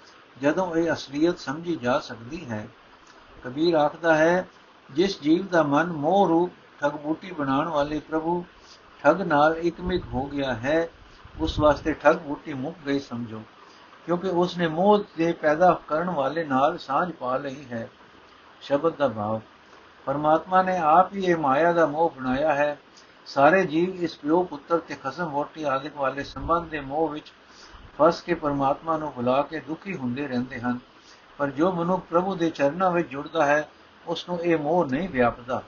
ਜਦੋਂ ਇਹ ਅਸਲੀਅਤ ਸਮਝੀ ਜਾ ਸਕਦੀ ਹੈ। ਕਬੀਰ ਆਖਦਾ ਹੈ, ਜਿਸ ਜੀਵ ਦਾ ਮਨ ਮੋਹ ਰੂਪ ਠਗ ਬੂਟੀ ਬਣਾਉਣ ਵਾਲੇ ਪ੍ਰਭੂ, ਠਗ ਨਾਲ ਇਕਮਿਕ ਹੋ ਗਿਆ ਹੈ ਉਸ ਵਾਸਤੇ ਠਗ ਬੂਟੀ ਮੁੱਕ ਗਈ ਸਮਝੋ, ਕਿਉਂਕਿ ਉਸ ਨੇ ਮੋਹ ਦੇ ਪੈਦਾ ਕਰਨ ਵਾਲੇ ਨਾਲ ਸਾਂਝ ਪਾ ਲਈ ਹੈ, ਸ਼ਬਦ ਦਾ ਭਾਵ। ਪਰਮਾਤਮਾ ਨੇ ਆਪ ਹੀ ਇਹ ਮਾਇਆ ਦਾ ਮੋਹ ਬਣਾਇਆ ਹੈ। ਸਾਰੇ ਜੀਵ ਇਸ ਪਿਓ ਪੁੱਤਰ ਤੇ ਖਸਮ ਵੋਟੀ ਆਦਿਕ ਵਾਲੇ ਸੰਬੰਧ ਦੇ ਮੋਹ ਵਿੱਚ ਫਸ ਕੇ ਪਰਮਾਤਮਾ ਨੂੰ ਭੁਲਾ ਕੇ ਦੁਖੀ ਹੁੰਦੇ ਰਹਿੰਦੇ ਹਨ। ਪਰ ਜੋ ਮਨੁੱਖ ਪ੍ਰਭੂ ਦੇ ਚਰਨਾਂ ਵਿੱਚ ਜੁੜਦਾ ਹੈ ਉਸ ਨੂੰ ਇਹ ਮੋਹ ਨਹੀਂ ਵਿਆਪਦਾ।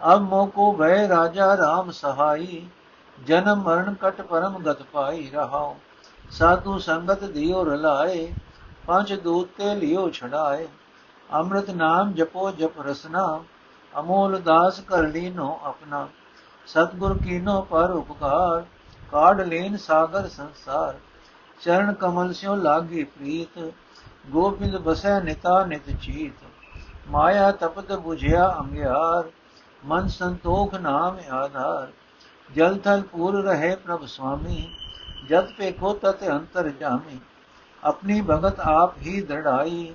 ਅਬ ਮੋਕੋ ਭੈ ਰਾਜਾ RAM ਸਹਾਈ ਜਨਮ ਮਰਨ ਕਟ ਪਰਮ ਗਤ ਪਾਈ ਰਹਾਉ। ਸਾਧੂ ਸੰਗਤ ਦਿਓ ਰਲਾਏ, ਪੰਜ ਦੂਤ ਤੇ ਲਿਓ ਛੜਾਏ ਅੰਮ੍ਰਿਤ ਨਾਮ ਜਪੋ ਜਪ ਰਸਨਾ, ਅਮੋਲ ਦਾਸ ਕਰ ਲੀਨੋ ਆਪਣਾ। ਸਤਗੁਰ ਕੀਨੋ ਪਰ ਉਪਕਾਰ, ਕਾਢ ਲੈਨ ਸਾਗਰ ਸੰਸਾਰ। ਚਰਨ ਕਮਲ ਸਿਓ ਲਾਗੀ ਪ੍ਰੀਤ, ਗੋਬਿੰਦ ਬਸੈ ਨਿਤਾ ਨਿਤ ਚੀਤ। ਮਾਇਆ ਤਪਤ 부ਝਿਆ ਅੰਗਿਆਰ, ਮਨ ਸੰਤੋਖ ਨਾਮ ਆਧਾਰ। ਜਲ ਥਲ ਪੂਰ ਰਹੇ ਪ੍ਰਭ ਸੁਆਮੀ, ਜਦ ਪੇਖੋ ਤਤ ਅੰਤਰ ਜਾਮੀ। ਆਪਣੀ ਭਗਤ ਆਪ ਹੀ ਦੜਾਈ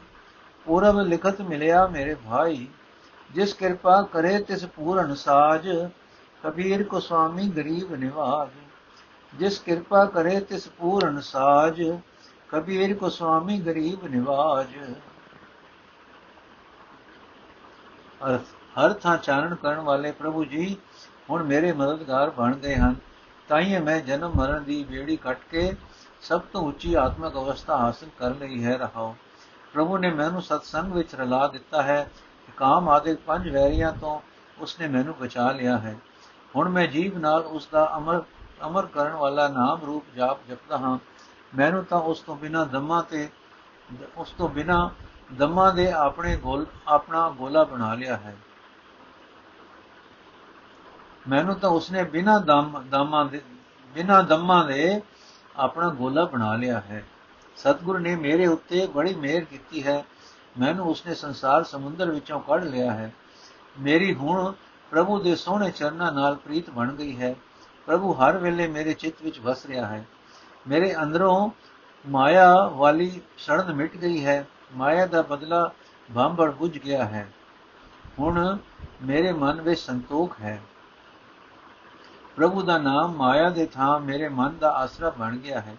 ਪੂਰਬ ਲਿਖਤ ਮਿਲਿਆ ਮੇਰੇ ਭਾਈ। ਜਿਸ ਕਿਰਪਾ ਕਰੇ ਤਿਸ ਪੂਰਨ ਸਾਜ, ਕਬੀਰ ਕੋ ਸੁਆਮੀ ਗਰੀਬ ਨਿਵਾਜ। ਜਿਸ ਕਿਰਪਾ ਕਰੇ ਤਿਸ ਪੂਰਨ ਸਾਜ, ਕਬੀਰ ਕੋ ਸੁਆਮੀ ਗਰੀਬ ਨਿਵਾਜ। ਅਰਥ ਹਰ ਥਾਂ ਚਾਨਣ ਕਰਨ ਵਾਲੇ ਪ੍ਰਭੂ ਜੀ ਹੁਣ ਮੇਰੇ ਮਦਦਗਾਰ ਬਣ ਗਏ ਹਨ ਤਾਈਏ ਮੈਂ ਜਨਮ ਮਰਨ ਦੀ ਬੇੜੀ ਕੱਟ ਕੇ ਸਭ ਤੋਂ ਉੱਚੀ ਆਤਮਿਕ ਅਵਸਥਾ ਹਾਸਲ ਕਰ ਲਈ ਹੈ, ਰਹਾਉ। ਪ੍ਰਭੂ ਨੇ ਮੈਨੂੰ ਸਤਸੰਗ ਵਿੱਚ ਰਲਾ ਦਿੱਤਾ ਹੈ ਕਾਮ ਆਦਿਕ ਪੰਜ ਵੈਰੀਆਂ ਤੋਂ ਉਸਨੇ ਮੈਨੂੰ ਬਚਾ ਲਿਆ ਹੈ। ਹੁਣ ਮੈਂ ਜੀਵ ਨਾਲ ਉਸ ਦਾ ਅਮਰ ਅਮਰ ਕਰਨ ਵਾਲਾ ਨਾਮ ਰੂਪ ਜਾਪ ਜਪਦਾ ਹਾਂ। ਮੈਨੂੰ ਤਾਂ ਉਸ ਤੋਂ ਬਿਨਾ ਦਮਾ ਤੇ, ਉਸ ਤੋਂ ਬਿਨਾ ਦਮਾ ਦੇ ਆਪਣੇ ਗੋਲ, ਆਪਣਾ ਗੋਲਾ ਬਣਾ ਲਿਆ ਹੈ। ਮੈਨੂੰ ਤਾਂ ਉਸਨੇ ਬਿਨਾ ਦਮ, ਦਮਾਂ ਦੇ, ਬਿਨਾ ਦਮਾਂ ਦੇ ਆਪਣਾ ਗੋਲਾ ਬਣਾ ਲਿਆ ਹੈ। ਸਤਗੁਰ ਨੇ ਮੇਰੇ ਉੱਤੇ ਬੜੀ ਮਿਹਰ ਕੀਤੀ ਹੈ। ਮੈਨੂੰ ਉਸਨੇ ਸੰਸਾਰ ਸਮੁੰਦਰ ਵਿੱਚੋਂ ਕੱਢ ਲਿਆ ਹੈ। ਮੇਰੀ ਹੁਣ ਪ੍ਰਭੂ ਦੇ ਸੋਹਣੇ ਚਰਨਾਂ ਨਾਲ ਪ੍ਰੀਤ ਬਣ ਗਈ ਹੈ। ਪ੍ਰਭੂ ਹਰ ਵੇਲੇ ਮੇਰੇ ਚਿੱਤ ਵਿੱਚ ਵਸ ਰਿਹਾ ਹੈ। ਮੇਰੇ ਅੰਦਰੋਂ ਮਾਇਆ ਵਾਲੀ ਸੜਨ ਮਿਟ ਗਈ ਹੈ। ਮਾਇਆ ਦਾ ਬਦਲਾ ਭਾਂਬੜ ਬੁਝ ਗਿਆ ਹੈ। ਹੁਣ ਮੇਰੇ ਮਨ ਵਿੱਚ ਸੰਤੋਖ ਹੈ। ਪ੍ਰਭੂ ਦਾ ਨਾਮ ਮਾਇਆ ਦੇ ਥਾਂ ਮੇਰੇ ਮਨ ਦਾ ਆਸਰਾ ਬਣ ਗਿਆ ਹੈ।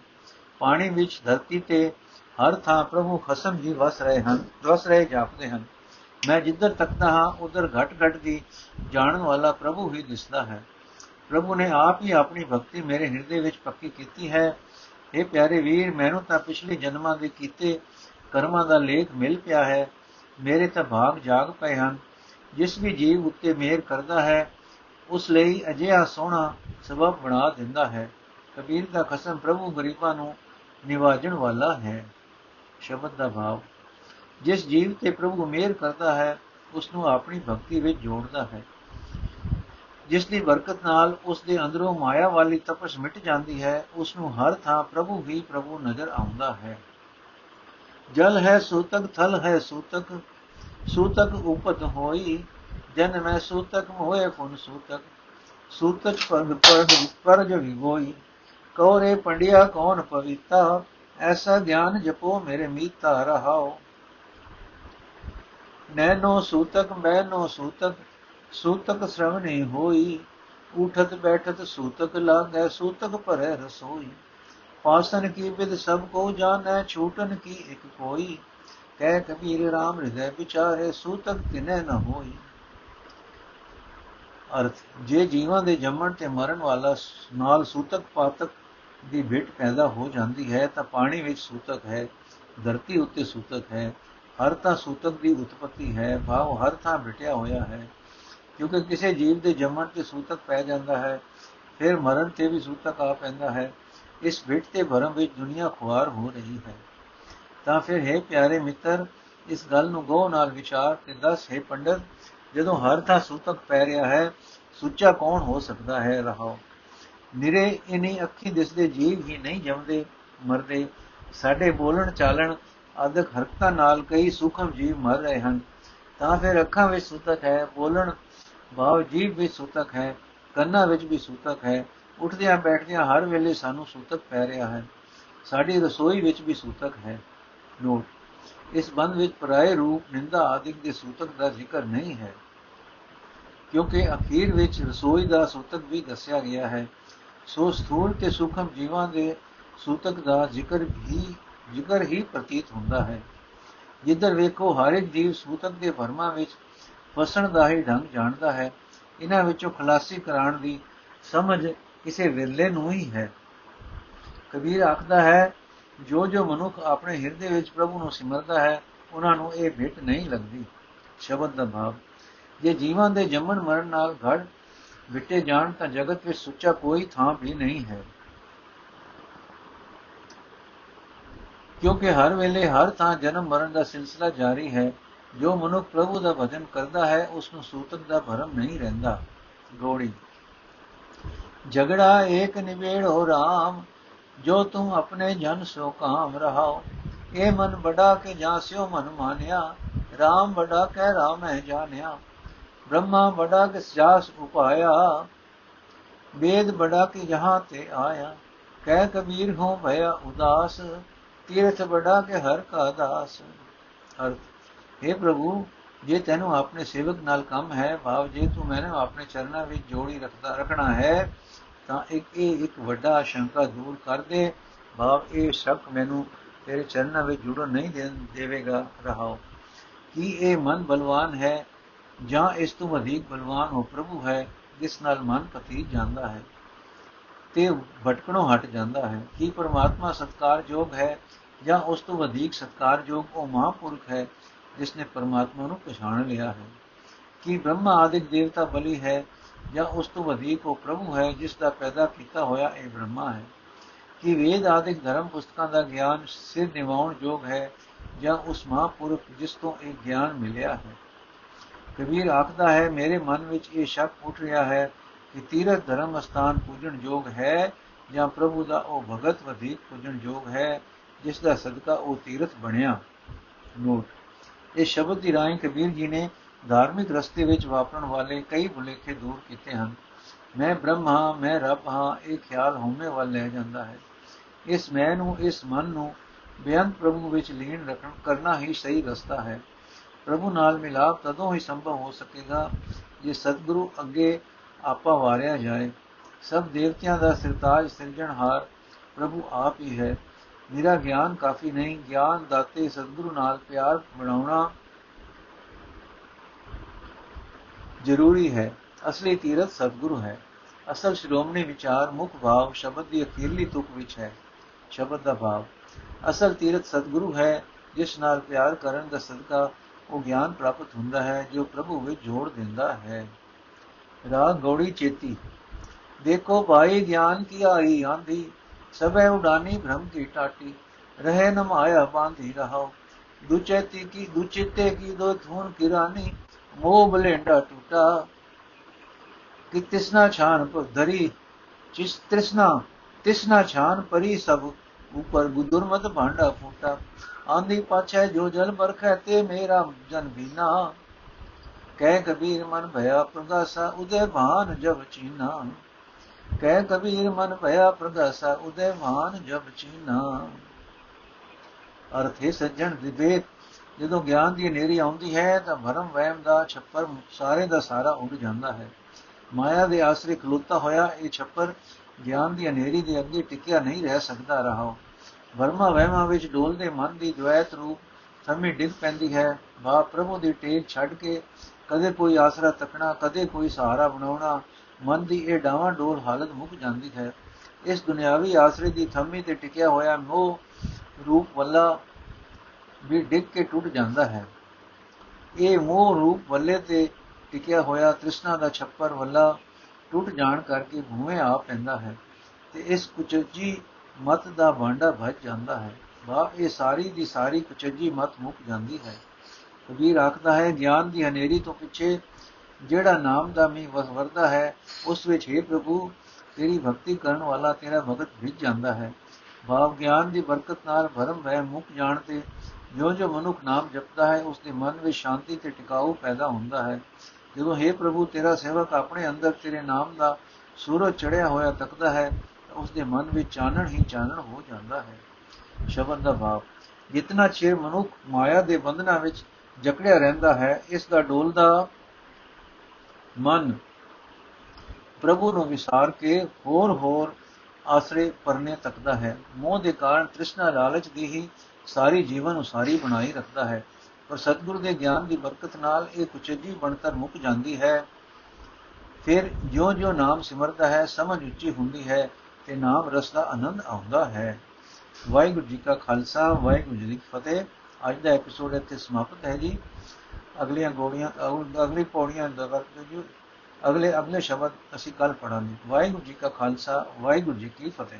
ਪਾਣੀ ਵਿੱਚ ਧਰਤੀ ਤੇ ਹਰ ਥਾਂ ਪ੍ਰਭੂ ਖਸਮ ਜੀ ਵਸ ਰਹੇ ਹਨ, ਵਸ ਰਹੇ ਜਾਪਦੇ ਹਨ। ਮੈਂ ਜਿੱਧਰ ਤੱਕਦਾ ਹਾਂ, ਉਧਰ ਘਟ ਘਟ ਦੀ ਜਾਣਨ ਵਾਲਾ ਪ੍ਰਭੂ ਹੀ ਦਿਸਦਾ ਹੈ। ਪ੍ਰਭੂ ਨੇ ਆਪ ਹੀ ਆਪਣੀ ਭਗਤੀ ਮੇਰੇ ਹਿਰਦੇ ਵਿੱਚ ਪੱਕੀ ਕੀਤੀ ਹੈ। ਇਹ ਪਿਆਰੇ ਵੀਰ, ਮੈਨੂੰ ਤਾਂ ਪਿਛਲੇ ਜਨਮਾਂ ਦੇ ਕੀਤੇ ਕਰਮਾਂ ਦਾ ਲੇਖ ਮਿਲ ਪਿਆ ਹੈ। ਮੇਰੇ ਤਾਂ ਭਾਗ ਜਾਗ ਪਏ ਹਨ। ਜਿਸ ਵੀ ਜੀਵ ਉੱਤੇ ਮਿਹਰ ਕਰਦਾ ਹੈ ਉਸ ਲਈ ਅਜਿਹਾ ਸੋਹਣਾ ਸਬਬ ਬਣਾ ਦਿੰਦਾ ਹੈ। ਕਬੀਰ ਦਾ ਖਸਮ ਪ੍ਰਭੂ ਗਰੀਬਾਂ ਨੂੰ ਨਿਵਾਜਣ ਵਾਲਾ ਹੈ। ਸ਼ਬਦ ਦਾ ਭਾਵ, ਜਿਸ ਜੀਵ ਤੇ ਪ੍ਰਭੂ ਮਿਹਰ ਕਰਦਾ ਹੈ ਉਸ ਨੂੰ ਆਪਣੀ ਭਗਤੀ ਵਿੱਚ ਜੋੜਦਾ ਹੈ। ਜਿਸ ਦੀ ਬਰਕਤ ਨਾਲ ਉਸ ਦੇ ਅੰਦਰੋਂ ਮਾਇਆ ਵਾਲੀ ਤਪਸ਼ ਮਿਟ ਜਾਂਦੀ ਹੈ ਉਸ ਨੂੰ ਹਰ ਥਾਂ ਪ੍ਰਭੂ ਹੀ ਪ੍ਰਭੂ ਨਜ਼ਰ ਆਉਂਦਾ ਹੈ। ਜਲ ਹੈ ਸੂਤਕ, ਥਲ ਹੈ ਸੂਤਕ ਸੂਤਕ ਉਪਤ ਹੋਈ ਜਨ ਮੈਂ ਸੂਤਕ ਹੋਏ ਫੁਨ ਸੂਤਕ ਸੂਤਕ ਪਰਗ ਪਰਗ ਪਰਜ ਵਿਗੋਈ ਕੌਰੇ ਪੰਡਿਆ ਕੌਣ ਪਵਿੱਤਾ, ਐਸਾ ਗਿਆਨ ਜਪੋ ਮੇਰੇ ਮੀਤਾ ਰਹਾਓ ਨੈਨੋ ਸੂਤਕ, ਮੈਨੋ ਸੂਤਕ ਸੂਤਕ ਸ਼ਰਵਣੀ ਹੋਈ ਉਠਤ ਬੈਠਤ ਸੂਤਕ ਲਾਗੈ, ਸੂਤਕ ਭਰੈ ਰਸੋਈ। ਪਾਸਨ ਕੀ ਵਿਦ ਸਭ ਕੋ ਜਾਣੈ, ਛੂਟਨ ਕੀ ਇਕ ਕੋਈ, ਕਹਿ ਕਬੀਰ RAM ਹਿਰਦੈ ਵਿਚਾਰੇ, ਸੂਤਕ ਤਿਨੈ ਨ ਹੋਈ। ਅਰਥ, ਜੇ ਜੀਵਾਂ ਦੇ ਜੰਮਣ ਤੇ ਮਰਨ ਵਾਲਾ ਨਾਲ ਸੂਤਕ ਪਾਤਕ ਦੀ ਭਿਟ ਪੈਦਾ ਹੋ ਜਾਂਦੀ ਹੈ, ਤਾਂ ਪਾਣੀ ਵਿੱਚ ਸੂਤਕ ਹੈ, ਧਰਤੀ ਉੱਤੇ ਸੂਤਕ ਹੈ, ਹਰ ਤਾਂ ਸੂਤਕ ਦੀ ਉਤਪਤੀ ਹੈ, ਭਾਵ ਹਰ ਥਾਂ ਭਟਿਆ ਹੋਇਆ ਹੈ। ਕਿਉਂਕਿ ਕਿਸੇ ਜੀਵ ਦੇ ਜੰਮਣ ਤੇ ਸੂਤਕ ਪੈ ਜਾਂਦਾ ਹੈ, ਫਿਰ ਮਰਨ ਤੇ ਵੀ ਸੂਤਕ ਆ ਪੈਂਦਾ ਹੈ, ਇਸ ਭਿਟ ਤੇ ਭਰਮ ਵਿੱਚ ਦੁਨੀਆ ਖੁਆਰ ਹੋ ਰਹੀ ਹੈ। ਤਾਂ ਫਿਰ ਹੈ ਪਿਆਰੇ ਮਿੱਤਰ, ਇਸ ਗੱਲ ਨੂੰ ਗੋ ਨਾਲ ਵਿਚਾਰ ਤੇ ਦੱਸ, ਹੈ ਪੰਡਤ ਜਦੋਂ ਹਰ ਥਾਂ ਸੂਤਕ ਪੈ ਰਿਹਾ ਹੈ, ਸੁੱਚਾ ਕੌਣ ਹੋ ਸਕਦਾ ਹੈ ਰਹਾਓ? ਨਿਰੇ ਇਨੀ ਅੱਖੀ ਦਿਸਦੇ ਜੀਵ ਹੀ ਨਹੀਂ ਜੰਮਦੇ, ਮਰਦੇ। ਸਾਡੇ ਬੋਲਣ ਚਾਲਣ ਆਦਿਕ ਹਰਕਤਾਂ ਨਾਲ ਕਈ ਸੂਖਮ ਜੀਵ ਮਰ ਰਹੇ ਹਨ। ਤਾਂ ਫਿਰ ਅੱਖਾਂ ਵਿੱਚ ਸੂਤਕ ਹੈ, ਬੋਲਣ ਭਾਵ ਜੀਵ ਵਿੱਚ ਸੂਤਕ ਹੈ, ਕੰਨਾਂ ਵਿੱਚ ਵੀ ਸੂਤਕ ਹੈ। ਉੱਠਦਿਆਂ ਬੈਠਦਿਆਂ ਹਰ ਵੇਲੇ ਸਾਨੂੰ ਸੂਤਕ ਪੈ ਰਿਹਾ ਹੈ। ਸਾਡੀ ਰਸੋਈ ਵਿੱਚ ਵੀ ਸੂਤਕ ਹੈ। ਨੋਟ, ਇਸ ਬੰਦ ਵਿੱਚ ਪਰਾਏ ਰੂਪ, ਨਿੰਦਾ ਆਦਿਕ ਦੇ ਸੂਤਕ ਦਾ ਜ਼ਿਕਰ ਨਹੀਂ ਹੈ। ਕਿਉਂਕਿ ਅਖੀਰ ਵਿੱਚ ਰਸੋਈ ਦਾ ਸੂਤਕ ਵੀ ਦੱਸਿਆ ਗਿਆ ਹੈ। ਸੋ ਸਥੂਲ ਤੇ ਸੂਖਮ ਜੀਵਾਂ ਦੇ ਸੂਤਕ ਦਾ ਜ਼ਿਕਰ ਵੀ, ਜ਼ਿਕਰ ਹੀ ਪ੍ਰਤੀਤ ਹੁੰਦਾ ਹੈ। ਜਿੱਧਰ ਵੇਖੋ, ਹਰ ਇੱਕ ਜੀਵ ਸੂਤਕ ਦੇ ਭਰਮਾਂ ਵਿੱਚ ਫਸਣ ਦਾ ਹੀ ਢੰਗ ਜਾਣਦਾ ਹੈ। ਇਹਨਾਂ ਵਿੱਚੋਂ ਖਲਾਸੀ ਕਰਾਉਣ ਦੀ ਸਮਝ ਕਿਸੇ ਵਿਰਲੇ ਨੂੰ ਹੀ ਹੈ। ਕਬੀਰ ਆਖਦਾ ਹੈ, ਜੋ ਜੋ ਮਨੁੱਖ ਆਪਣੇ ਹਿਰਦੇ ਵਿੱਚ ਪ੍ਰਭੂ ਨੂੰ ਸਿਮਰਦਾ ਹੈ, ਉਹਨਾਂ ਨੂੰ ਇਹ ਭੇਟ ਨਹੀਂ ਲੱਗਦੀ। ਸ਼ਬਦ ਦਾ ਭਾਵ ਜੇ ਜੀਵਾਂ ਦੇ ਜੰਮਣ ਮਰਨ ਨਾਲ ਘੜ ਵਿਟੇ ਜਾਣ ਤਾਂ ਜਗਤ ਵਿੱਚ ਸੁੱਚਾ ਕੋਈ ਥਾਂ ਵੀ ਨਹੀਂ ਹੈ। ਕਿਉਂਕਿ ਹਰ ਵੇਲੇ ਹਰ ਥਾਂ ਜਨਮ ਮਰਨ ਦਾ ਸਿਲਸਿਲਾ ਜਾਰੀ ਹੈ। ਜੋ ਮਨੁੱਖ ਪ੍ਰਭੂ ਦਾ ਭਜਨ ਕਰਦਾ ਹੈ ਉਸ ਨੂੰ ਸੂਤਕ ਦਾ ਭਰਮ ਨਹੀਂ ਰਹਿੰਦਾ। ਗੋੜੀ। ਝਗੜਾ ਏਕ ਨਿਬੇੜੋ RAM ਜੋ ਤੂੰ ਆਪਣੇ ਜਨ ਸੋ ਕਾਮ ਰਹਾਓ। ਇਹ ਮਨ ਬੜਾ ਕੇ ਜਾਂ ਸਿਓ ਮਨ ਮਾਨਿਆ RAM ਬੜਾ ਕਹਿ ਰਾਮ ਹੈ ਜਾਣਿਆ। ਬ੍ਰਹਮਾ ਬੜਾ ਕਿ ਸਿਆਸ ਉਪਾਇਆ, ਵੇਦ ਬੜਾ ਕਿ ਜਹਾਂ ਤੇ ਆਇਆ। ਕਹਿ ਕਬੀਰ ਹੋ ਭਇਆ ਉਦਾਸ, ਤੀਰਥ ਬੜਾ ਕਿ ਹਰ ਕਾ ਦਾਸ। ਅਰਥ हे ਪ੍ਰਭੂ, ਜੇ ਤੈਨੂੰ ਆਪਣੇ ਸੇਵਕ ਨਾਲ ਕੰਮ ਹੈ, ਭਾਵ ਜੇ ਤੂੰ ਮੈਨੂੰ ਆਪਣੇ ਚਰਨਾਂ ਵਿੱਚ ਜੋੜੀ ਰੱਖਦਾ, ਰੱਖਣਾ ਹੈ, ਤਾਂ ਇੱਕ ਇਹ ਇੱਕ ਵੱਡਾ ਸ਼ੰਕਾ ਦੂਰ ਕਰ ਦੇ। ਭਾਵ ਇਹ ਸ਼ੱਕ ਮੈਨੂੰ ਤੇਰੇ ਚਰਨਾਂ ਵਿੱਚ ਜੁੜਨ ਨਹੀਂ ਦੇਵੇਗਾ। ਰਹਾਓ, ਕਿ ਇਹ ਮਨ ਬਲਵਾਨ ਹੈ? ਜਾਂ ਇਸ ਤੋਂ ਵਧੇਕ ਬਲਵਾਨ ਹੋ ਪ੍ਰਭੂ ਹੈ, ਜਿਸ ਨਾਲ ਮਨ ਪਤੀ ਜਾਂਦਾ ਹੈ। ਤੇ ਭਟਕਣੋਂ ਹਟ ਜਾਂਦਾ ਹੈ ਕੀ ਪਰਮਾਤਮਾ ਸਤਕਾਰਯੋਗ ਹੈ ਜਾਂ ਉਸ ਤੋਂ ਵਧੇਕ ਸਤਕਾਰਯੋਗ ਉਹ ਮਹਾਪੁਰਖ ਹੈ, ਜਿਸ ਨੇ ਪਰਮਾਤਮਾ ਨੂੰ ਪਛਾਣ ਲਿਆ ਹੈ। ਕੀ ਬ੍ਰਹਮਾ ਆਦਿਕ ਦੇਵਤਾ ਬਲੀ ਹੈ ਜਾਂ ਉਸ ਤੋਂ ਵਧੇਕ ਉਹ ਪ੍ਰਭੂ ਹੈ, ਜਿਸ ਦਾ ਪੈਦਾ ਕੀਤਾ ਹੋਇਆ ਇਹ ਬ੍ਰਹਮਾ ਹੈ? ਕੀ ਵੇਦ ਆਦਿਕ ਧਰਮ ਪੁਸਤਕਾਂ ਦਾ ਗਿਆਨ ਸਿਰ ਨਿਵਾਉਣ ਯੋਗ ਹੈ ਜਾਂ ਉਸ ਮਹਾਪੁਰਖ ਜਿਸ ਤੋਂ ਇਹ ਗਿਆਨ ਮਿਲਿਆ ਹੈ? ਕਬੀਰ ਆਖਦਾ ਹੈ, ਮੇਰੇ ਮਨ ਵਿੱਚ ਇਹ ਸ਼ੱਕ ਉੱਠ ਰਿਹਾ ਹੈ ਕਿ ਤੀਰਥ ਧਰਮ ਸਥਾਨ ਪੂਜਣ ਯੋਗ ਹੈ ਜਾਂ ਪ੍ਰਭੂ ਦਾ ਉਹ ਭਗਤ ਵਧੇਕ ਪੂਜਣ ਯੋਗ ਹੈ, ਜਿਸ ਦਾ ਸਦਕਾ ਉਹ ਤੀਰਥ ਬਣਿਆ? ਨੋਟ ਇਹ ਸ਼ਬਦ ਦੀ ਰਾਹੀਂ ਕਬੀਰ ਜੀ ਨੇ ਧਾਰਮਿਕ ਰਸਤੇ ਵਿੱਚ ਵਾਪਰਨ ਵਾਲੇ ਕਈ ਭੁਲੇਖੇ ਦੂਰ ਕੀਤੇ ਹਨ। ਮੈਂ ਬ੍ਰਹਮ ਹਾਂ, ਮੈਂ ਰੱਬ ਹਾਂ, ਇਹ ਖਿਆਲ ਹਉਮੈ ਵੱਲ ਲੈ ਜਾਂਦਾ ਹੈ। ਇਸ ਮੈਂ ਨੂੰ, ਇਸ ਮਨ ਨੂੰ ਬੇਅੰਤ ਪ੍ਰਭੂ ਵਿੱਚ ਲੀਨ ਰੱਖਣ ਕਰਨਾ ਹੀ ਸਹੀ ਰਸਤਾ ਹੈ। ਪ੍ਰਭੂ ਨਾਲ ਮਿਲਾਪ ਤਦੋਂ ਹੀ ਸੰਭਵ ਹੋ ਸਕੇਗਾ ਜੇ ਸਤਿਗੁਰੂ ਅੱਗੇ ਆਪਾ ਵਾਰਿਆ ਜਾਏ। ਸਭ ਦੇਵਤਿਆਂ ਦਾ ਸਿਰਤਾਜ ਸਿਰਜਣਹਾਰ ਪ੍ਰਭੂ ਆਪ ਹੀ ਹੈ। ਮੇਰਾ ਗਿਆਨ ਕਾਫੀ ਨਹੀਂ, ਗਿਆਨ ਦਾਤੇ ਸਤਿਗੁਰੂ ਨਾਲ ਪਿਆਰ ਬਣਾਉਣਾ ਜ਼ਰੂਰੀ ਹੈ। ਅਸਲੀ ਤੀਰਥ ਸਤਿਗੁਰੂ ਹੈ। ਅਸਲ ਸ਼੍ਰੋਮਣੀ ਵਿਚਾਰ ਮੁੱਖ ਭਾਵ ਸ਼ਬਦ ਦੀ ਅਖੀਰਲੀ ਤੁਕ ਵਿੱਚ ਹੈ। ਸ਼ਬਦ ਦਾ ਭਾਵ ਅਸਲ ਤੀਰਥ ਸਤਿਗੁਰੂ ਹੈ, ਜਿਸ ਨਾਲ ਪਿਆਰ ਕਰਨ ਦਾ ਸਦਕਾ ਉਹ ਗਿਆਨ ਪ੍ਰਾਪਤ ਹੁੰਦਾ ਹੈ, ਜੋ ਪ੍ਰਭੂ ਵਿੱਚ ਜੋੜ ਦਿੰਦਾ ਹੈ। ਰਾਗ ਗੌੜੀ ਚੇਤੀ, ਦੇਖੋ ਭਾਈ ਗਿਆਨ ਕੀ ਆਈ ਆਂਧੀ ਸਭੈ ਉਡਾਨੀ ਭ੍ਰਮ ਕੀ ਟਾਟੀ, ਰਹੇ ਨ ਮਾਇਆ ਬਾਂਧੀ ਰਹਾਓ। ਦੁਚੇਤੀ ਕੀ ਦੁਚਿੱਤੇ ਕੀ, ਦੋ ਧੂਨ ਕਿਰਾਨੀ, ਮੋਹ ਬਲੇਂਡਾ ਟੂਟਾ। ਕਿ ਤਿਸਨਾ ਛਾਨ ਪਰ ਧਰੀ ਜਿਸ ਤ੍ਰਿਸ਼ਨਾ ਤਿਸਨਾ ਛਾਨ ਪਰੀ ਸਭ ਉਪਰ ਗੁਦੁਰਮਤ ਭਾਂਡਾ ਫੂਟਾ ਆਂਦੀ ਪਾਛੈ ਜੋ ਜਲ ਬਰਖੈ ਤੇ ਮੇਰਾ ਜਨ ਬੀਨਾ ਕਹਿ ਕਬੀਰ ਮਨ ਭਇਆ ਪ੍ਰਗਾਸਾ ਉਦੇ ਭਾਨ ਜਬ ਚੀਨਾ ਕਹਿ ਕਬੀਰ ਮਨ ਭਇਆ ਪ੍ਰਗਾਸਾ ਉਦੇ ਭਾਨ ਜਬ ਚੀਨਾ ਅਰਥੇ ਸੱਜਣ ਵਿਵੇਕ ਜਦੋਂ ਗਿਆਨ ਦੀ ਨੇਰੀ ਆਉਂਦੀ ਹੈ, ਤਾਂ ਭਰਮ ਵਹਿਮ ਦਾ ਛੱਪਰ ਸਾਰੇ ਦਾ ਸਾਰਾ ਉੱਡ ਜਾਂਦਾ ਹੈ। ਮਾਇਆ ਦੇ ਆਸਰੇ ਖਲੋਤਾ ਹੋਇਆ, ਇਹ ਛੱਪਰ ਗਿਆਨ ਦੀ ਹਨੇਰੀ ਦੇ ਅੱਗੇ ਟਿਕਿਆ ਨਹੀਂ ਰਹਿ ਸਕਦਾ ਰਹਾ। ਵਰਮਾ ਵਹਿਮਾ ਵਿੱਚ ਡੋਲਦੇ ਮਨ ਦੀ ਦ્વੈਤ ਰੂਪ ਸਮੇਂ ਡਿੱਗ ਪੈਂਦੀ ਹੈ। ਬਾ ਪ੍ਰਭੂ ਦੀ ਟੇਕ ਛੱਡ ਕੇ ਕਦੇ ਕੋਈ ਆਸਰਾ ਤੱਕਣਾ, ਕਦੇ ਕੋਈ ਸਹਾਰਾ ਬਣਾਉਣਾ, ਮਨ ਦੀ ਇਹ ਡਾਵਾਂ ਡੋਲ ਹਾਲਤ ਮੁੱਕ ਜਾਂਦੀ ਹੈ। ਇਸ ਦੁਨਿਆਵੀ ਆਸਰੇ ਦੀ ਥੰਮੀ ਤੇ ਟਿਕਿਆ ਹੋਇਆ ਮੋਹ ਰੂਪ ਵੱਲਾ ਵੀ ਡਿੱਗ ਕੇ ਟੁੱਟ ਜਾਂਦਾ ਹੈ। ਇਹ ਮੋਹ ਰੂਪ ਵੱਲੇ ਤੇ ਟਿਕਿਆ ਹੋਇਆ ਤ੍ਰਿਸ਼ਨਾ ਦਾ ਛੱਪਰ ਵੱਲਾ ਟੁੱਟ ਜਾਣ ਕਰਕੇ ਭੂਵੇਂ ਆ ਪੈਂਦਾ ਹੈ ਤੇ ਇਸ ਕੁਚਜੀ ਮਤ ਦਾ ਭਾਂਡਾ ਭੱਜ ਜਾਂਦਾ ਹੈ। ਬਾ ਇਹ ਸਾਰੀ ਦੀ ਸਾਰੀ ਕੁਚਜੀ ਮਤ ਮੁੱਕ ਜਾਂਦੀ ਹੈ। ਕਬੀਰ ਆਖਦਾ ਹੈ, ਗਿਆਨ ਦੀ ਹਨੇਰੀ ਤੋਂ ਪਿੱਛੇ ਜਿਹੜਾ ਨਾਮ ਦਾ ਮੀ ਵਰਦਾ ਹੈ, ਉਸ ਵਿੱਚ ਹੈ ਪ੍ਰਭੂ, ਤੇਰੀ ਭਗਤੀ ਕਰਨ ਵਾਲਾ ਤੇਰਾ ਭਗਤ ਭਿੱਜ ਜਾਂਦਾ ਹੈ। ਭਾਵ ਗਿਆਨ ਦੀ ਬਰਕਤ ਨਾਲ ਭਰਮ ਵਹਿ ਮੁੱਕ ਜਾਣ ਤੇ ਜੋ ਜੋ ਮਨੁੱਖ ਨਾਮ ਜਪਦਾ ਹੈ, ਉਸ ਦੇ ਮਨ ਵਿੱਚ ਸ਼ਾਂਤੀ ਤੇ ਟਿਕਾਊ ਪੈਦਾ ਹੁੰਦਾ ਹੈ। ਜਦੋਂ ਹੈ ਪ੍ਰਭੂ, ਤੇਰਾ ਸੇਵਕ ਆਪਣੇ ਅੰਦਰ ਤੇਰੇ ਨਾਮ ਦਾ ਸੂਰਜ ਚੜਿਆ ਹੋਇਆ ਤੱਕਦਾ ਹੈ ਉਸ ਦੇ ਮਨ ਵਿੱਚ ਚਾਨਣ ਹੀ ਚਾਨਣ ਹੋ ਜਾਂਦਾ ਹੈ। ਸ਼ਬਦ ਦਾ ਭਾਵ, ਜਿਤਨਾ ਚਿਰ ਮਨੁੱਖ ਮਾਇਆ ਦੇ ਬੰਧਨਾਂ ਵਿੱਚ ਜਕੜਿਆ ਰਹਿੰਦਾ ਹੈ, ਇਸ ਦਾ ਡੋਲਦਾ ਮਨ ਪ੍ਰਭੂ ਨੂੰ ਵਿਸਾਰ ਕੇ ਹੋਰ ਹੋਰ ਆਸਰੇ ਪਰਨੇ ਤੱਕਦਾ ਹੈ। ਮੋਹ ਦੇ ਕਾਰਨ ਤ੍ਰਿਸ਼ਨਾ ਲਾਲਚ ਦੀ ਹੀ ਸਾਰੀ ਜੀਵਨ ਉਸਾਰੀ ਬਣਾਈ ਰੱਖਦਾ ਹੈ। ਪਰ ਸਤਿਗੁਰੂ ਦੇ ਗਿਆਨ ਦੀ ਬਰਕਤ ਨਾਲ ਇਹ ਕੁਚਜੀ ਬਣਤਰ ਮੁੱਕ ਜਾਂਦੀ ਹੈ। ਫਿਰ ਜਿਉਂ-ਜਿਉਂ ਨਾਮ ਸਿਮਰਦਾ ਹੈ, ਸਮਝ ਉੱਚੀ ਹੁੰਦੀ ਹੈ। ਤੇ ਨਾਮ ਰਸ ਦਾ ਆਨੰਦ ਆਉਂਦਾ ਹੈ। ਵਾਹਿਗੁਰੂ ਜੀ ਕਾ ਖਾਲਸਾ, ਵਾਹਿਗੁਰੂ ਜੀ ਕੀ ਫਤਿਹ। ਅੱਜ ਦਾ ਐਪੀਸੋਡ ਇੱਥੇ ਸਮਾਪਤ ਹੈ ਜੀ। ਅਗਲੀਆਂ ਗੋੜੀਆਂ ਅਗਲੀ ਪੌੜੀਆਂ ਦਾ ਵਰਤ ਅਗਲੇ ਅਗਲੇ ਸ਼ਬਦ ਅਸੀਂ ਕੱਲ ਪੜਾਂਗੇ ਵਾਹਿਗੁਰੂ ਜੀ ਕਾ ਖਾਲਸਾ, ਵਾਹਿਗੁਰੂ ਜੀ ਕੀ ਫਤਿਹ।